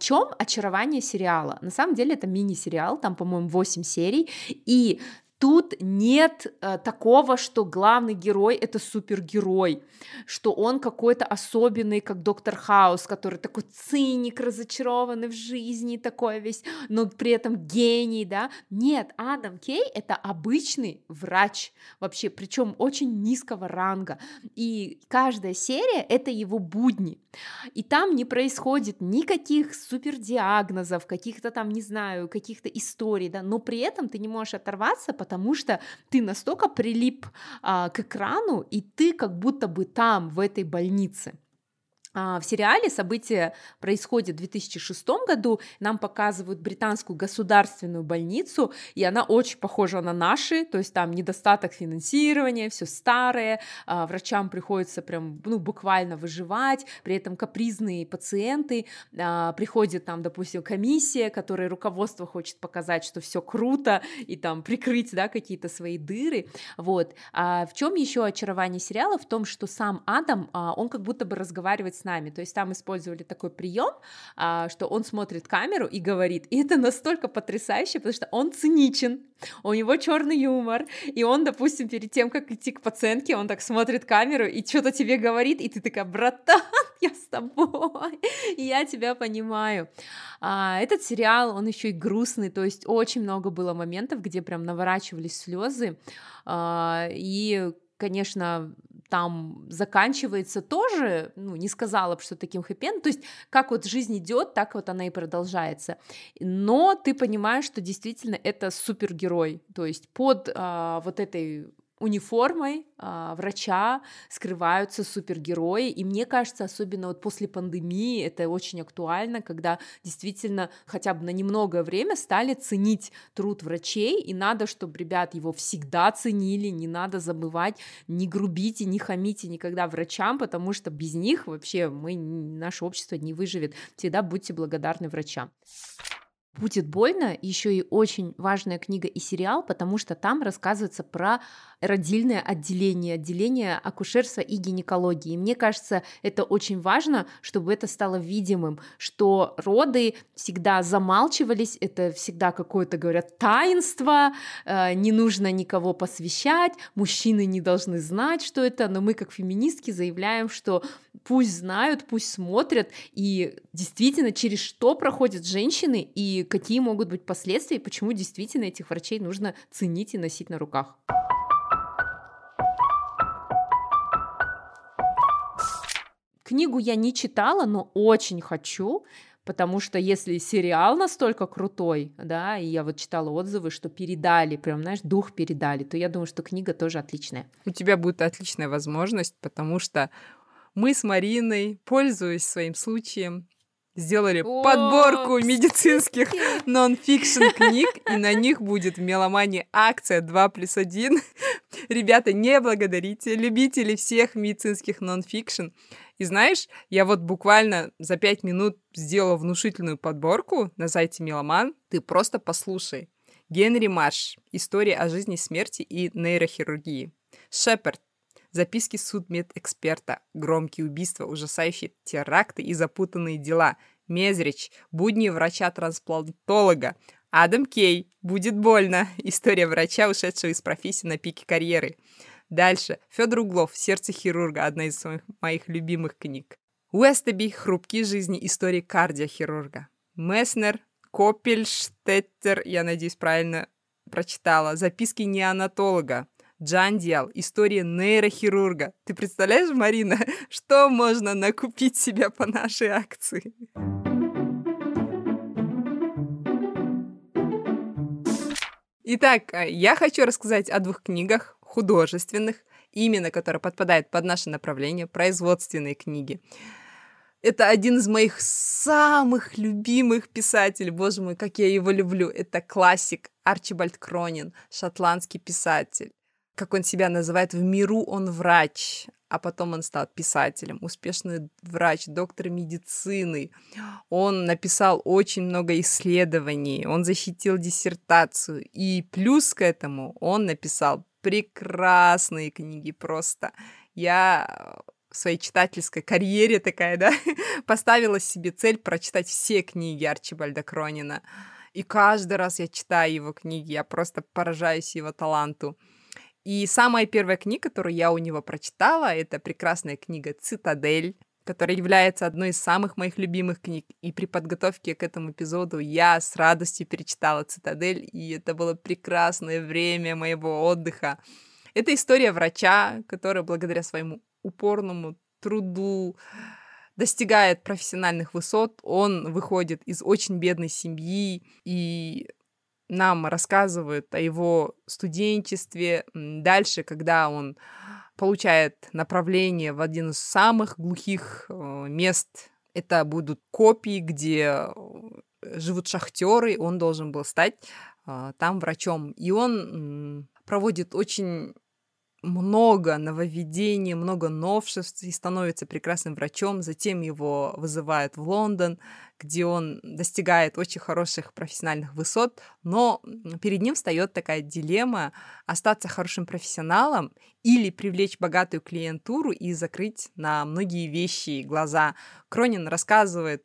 Чем очарование сериала? На самом деле это мини-сериал, там, по-моему, 8 серий, и Тут нет э, такого, что главный герой это супергерой, что он какой-то особенный, как доктор Хаус, который такой циник, разочарованный в жизни, такой весь, но при этом гений, да? Нет, Адам Кей это обычный врач вообще, причем очень низкого ранга, и каждая серия это его будни, и там не происходит никаких супердиагнозов, каких-то там, не знаю, каких-то историй, да, но при этом ты не можешь оторваться, потому что ты настолько прилип а, к экрану, и ты как будто бы там, в этой больнице. А, В сериале события происходят в 2006 году, нам показывают британскую государственную больницу, и она очень похожа на наши, то есть там недостаток финансирования, все старое, а, врачам приходится прям, ну, буквально выживать, при этом капризные пациенты, а, приходит там, допустим, комиссия, которой руководство хочет показать, что все круто, и там прикрыть, да, какие-то свои дыры, вот. А в чем еще очарование сериала? В том, что сам Адам, он как будто бы разговаривает с нами, то есть там использовали такой прием, а, что он смотрит камеру и говорит, и это настолько потрясающе, потому что он циничен, у него черный юмор, и он, допустим, перед тем, как идти к пациентке, он так смотрит камеру и что-то тебе говорит, и ты такая, братан, *laughs* я с тобой, *laughs* я тебя понимаю. А, этот сериал, он еще и грустный, то есть очень много было моментов, где прям наворачивались слезы, а, и конечно, там заканчивается тоже, ну, не сказала бы, что таким хэппи то есть как вот жизнь идет, так вот она и продолжается. Но ты понимаешь, что действительно это супергерой, то есть под а, вот этой униформой а, врача скрываются супергерои, и мне кажется, особенно вот после пандемии это очень актуально, когда действительно хотя бы на немногое время стали ценить труд врачей, и надо, чтобы ребят его всегда ценили, не надо забывать, не грубите, не хамите никогда врачам, потому что без них вообще мы, наше общество не выживет. Всегда будьте благодарны врачам. Будет больно, еще и очень важная книга и сериал, потому что там рассказывается про родильное отделение, отделение акушерства и гинекологии. И мне кажется, это очень важно, чтобы это стало видимым, что роды всегда замалчивались, это всегда какое-то, говорят, таинство, э, не нужно никого посвящать, мужчины не должны знать, что это, но мы как феминистки заявляем, что пусть знают, пусть смотрят, и действительно, через что проходят женщины, и какие могут быть последствия, и почему действительно этих врачей нужно ценить и носить на руках. Книгу я не читала, но очень хочу, потому что если сериал настолько крутой, да, и я вот читала отзывы, что передали, прям, знаешь, дух передали, то я думаю, что книга тоже отличная. У тебя будет отличная возможность, потому что мы с Мариной, пользуясь своим случаем, сделали О, подборку медицинских нон-фикшн книг, и на них будет в Меломане акция 2 плюс 1. *laughs* Ребята, не благодарите, любители всех медицинских нон-фикшн. И знаешь, я вот буквально за пять минут сделала внушительную подборку на сайте Меломан. Ты просто послушай. Генри Марш. История о жизни, смерти и нейрохирургии. Шепард. Записки судмедэксперта. Громкие убийства, ужасающие теракты и запутанные дела. Мезрич. Будни врача-трансплантолога. Адам Кей. Будет больно. История врача, ушедшего из профессии на пике карьеры. Дальше. Федор Углов. Сердце хирурга. Одна из моих, моих любимых книг. Уэстеби. Хрупкие жизни. Истории кардиохирурга. Месснер. Копельштеттер. Я надеюсь, правильно прочитала. Записки неонатолога. Джан Диал. История нейрохирурга. Ты представляешь, Марина, *laughs* что можно накупить себе по нашей акции? Итак, я хочу рассказать о двух книгах художественных, именно которые подпадают под наше направление, производственные книги. Это один из моих самых любимых писателей. Боже мой, как я его люблю. Это классик Арчибальд Кронин, шотландский писатель. Как он себя называет, в миру он врач, а потом он стал писателем, успешный врач, доктор медицины. Он написал очень много исследований, он защитил диссертацию. И плюс к этому он написал прекрасные книги просто. Я в своей читательской карьере такая, да, *laughs* поставила себе цель прочитать все книги Арчибальда Кронина. И каждый раз я читаю его книги, я просто поражаюсь его таланту. И самая первая книга, которую я у него прочитала, это прекрасная книга «Цитадель», которая является одной из самых моих любимых книг. И при подготовке к этому эпизоду я с радостью перечитала «Цитадель», и это было прекрасное время моего отдыха. Это история врача, который благодаря своему упорному труду достигает профессиональных высот. Он выходит из очень бедной семьи и нам рассказывает о его студенчестве. Дальше, когда он получает направление в один из самых глухих э, мест. Это будут копии, где э, живут шахтеры. Он должен был стать э, там врачом. И он проводит очень много нововведений, много новшеств и становится прекрасным врачом. Затем его вызывают в Лондон, где он достигает очень хороших профессиональных высот, но перед ним встает такая дилемма остаться хорошим профессионалом или привлечь богатую клиентуру и закрыть на многие вещи глаза. Кронин рассказывает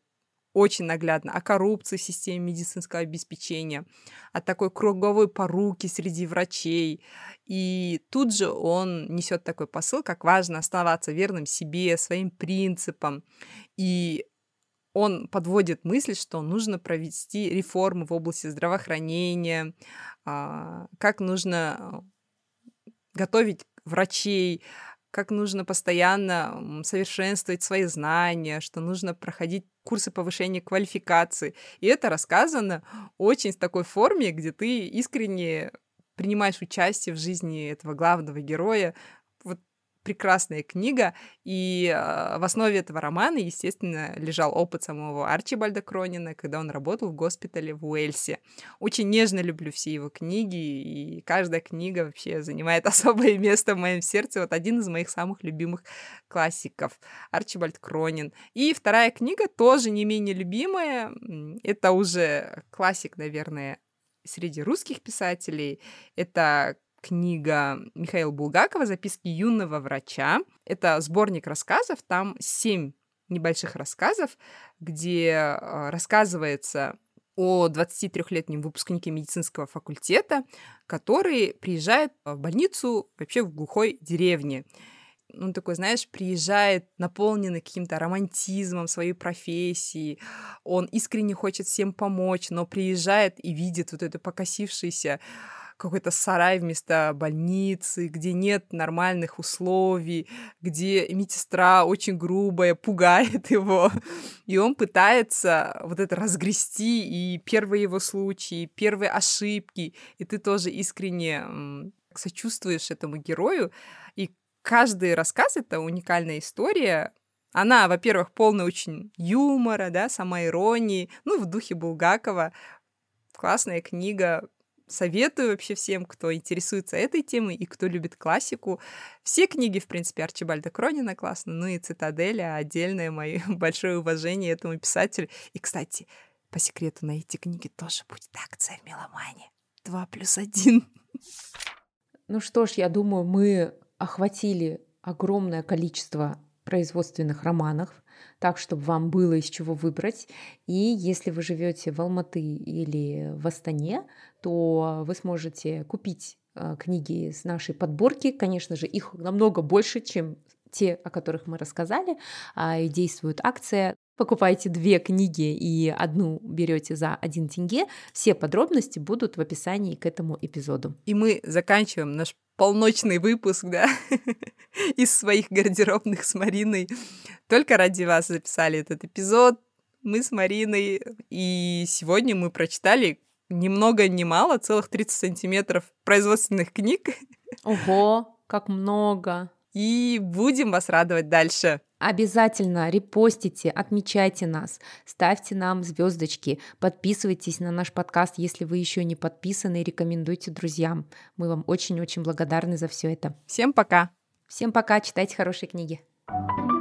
очень наглядно о коррупции в системе медицинского обеспечения, о такой круговой поруке среди врачей. И тут же он несет такой посыл, как важно оставаться верным себе, своим принципам. И он подводит мысль, что нужно провести реформы в области здравоохранения, а, как нужно готовить врачей, как нужно постоянно совершенствовать свои знания, что нужно проходить курсы повышения квалификации. И это рассказано очень в такой форме, где ты искренне принимаешь участие в жизни этого главного героя. Прекрасная книга, и э, в основе этого романа, естественно, лежал опыт самого Арчибальда Кронина, когда он работал в госпитале в Уэльсе. Очень нежно люблю все его книги, и каждая книга вообще занимает *laughs* особое место в моем сердце. Вот один из моих самых любимых классиков Арчибальд Кронин. И вторая книга тоже не менее любимая. Это уже классик, наверное, среди русских писателей. Это книга Михаила Булгакова «Записки юного врача». Это сборник рассказов, там семь небольших рассказов, где а, рассказывается о 23-летнем выпускнике медицинского факультета, который приезжает в больницу вообще в глухой деревне. Он такой, знаешь, приезжает наполненный каким-то романтизмом своей профессии, он искренне хочет всем помочь, но приезжает и видит вот это покосившееся какой-то сарай вместо больницы, где нет нормальных условий, где медсестра очень грубая, пугает *laughs* его. И он пытается вот это разгрести, и первые его случаи, первые ошибки, и ты тоже искренне сочувствуешь этому герою. И каждый рассказ — это уникальная история, она, во-первых, полна очень юмора, да, самоиронии, ну, в духе Булгакова. Классная книга, советую вообще всем, кто интересуется этой темой и кто любит классику. Все книги, в принципе, Арчибальда Кронина классно, ну и «Цитаделя» — отдельное мое *laughs* большое уважение этому писателю. И, кстати, по секрету, на эти книги тоже будет акция в Меломане. Два плюс один. Ну что ж, я думаю, мы охватили огромное количество производственных романов, так, чтобы вам было из чего выбрать. И если вы живете в Алматы или в Астане, то вы сможете купить э, книги с нашей подборки. Конечно же, их намного больше, чем те, о которых мы рассказали. А, и действует акция покупаете две книги и одну берете за один тенге. Все подробности будут в описании к этому эпизоду. И мы заканчиваем наш полночный выпуск, да, *laughs* из своих гардеробных с Мариной. Только ради вас записали этот эпизод. Мы с Мариной. И сегодня мы прочитали ни много ни мало, целых 30 сантиметров производственных книг. Ого, как много. И будем вас радовать дальше. Обязательно репостите, отмечайте нас, ставьте нам звездочки, подписывайтесь на наш подкаст, если вы еще не подписаны, рекомендуйте друзьям. Мы вам очень-очень благодарны за все это. Всем пока. Всем пока, читайте хорошие книги. thank you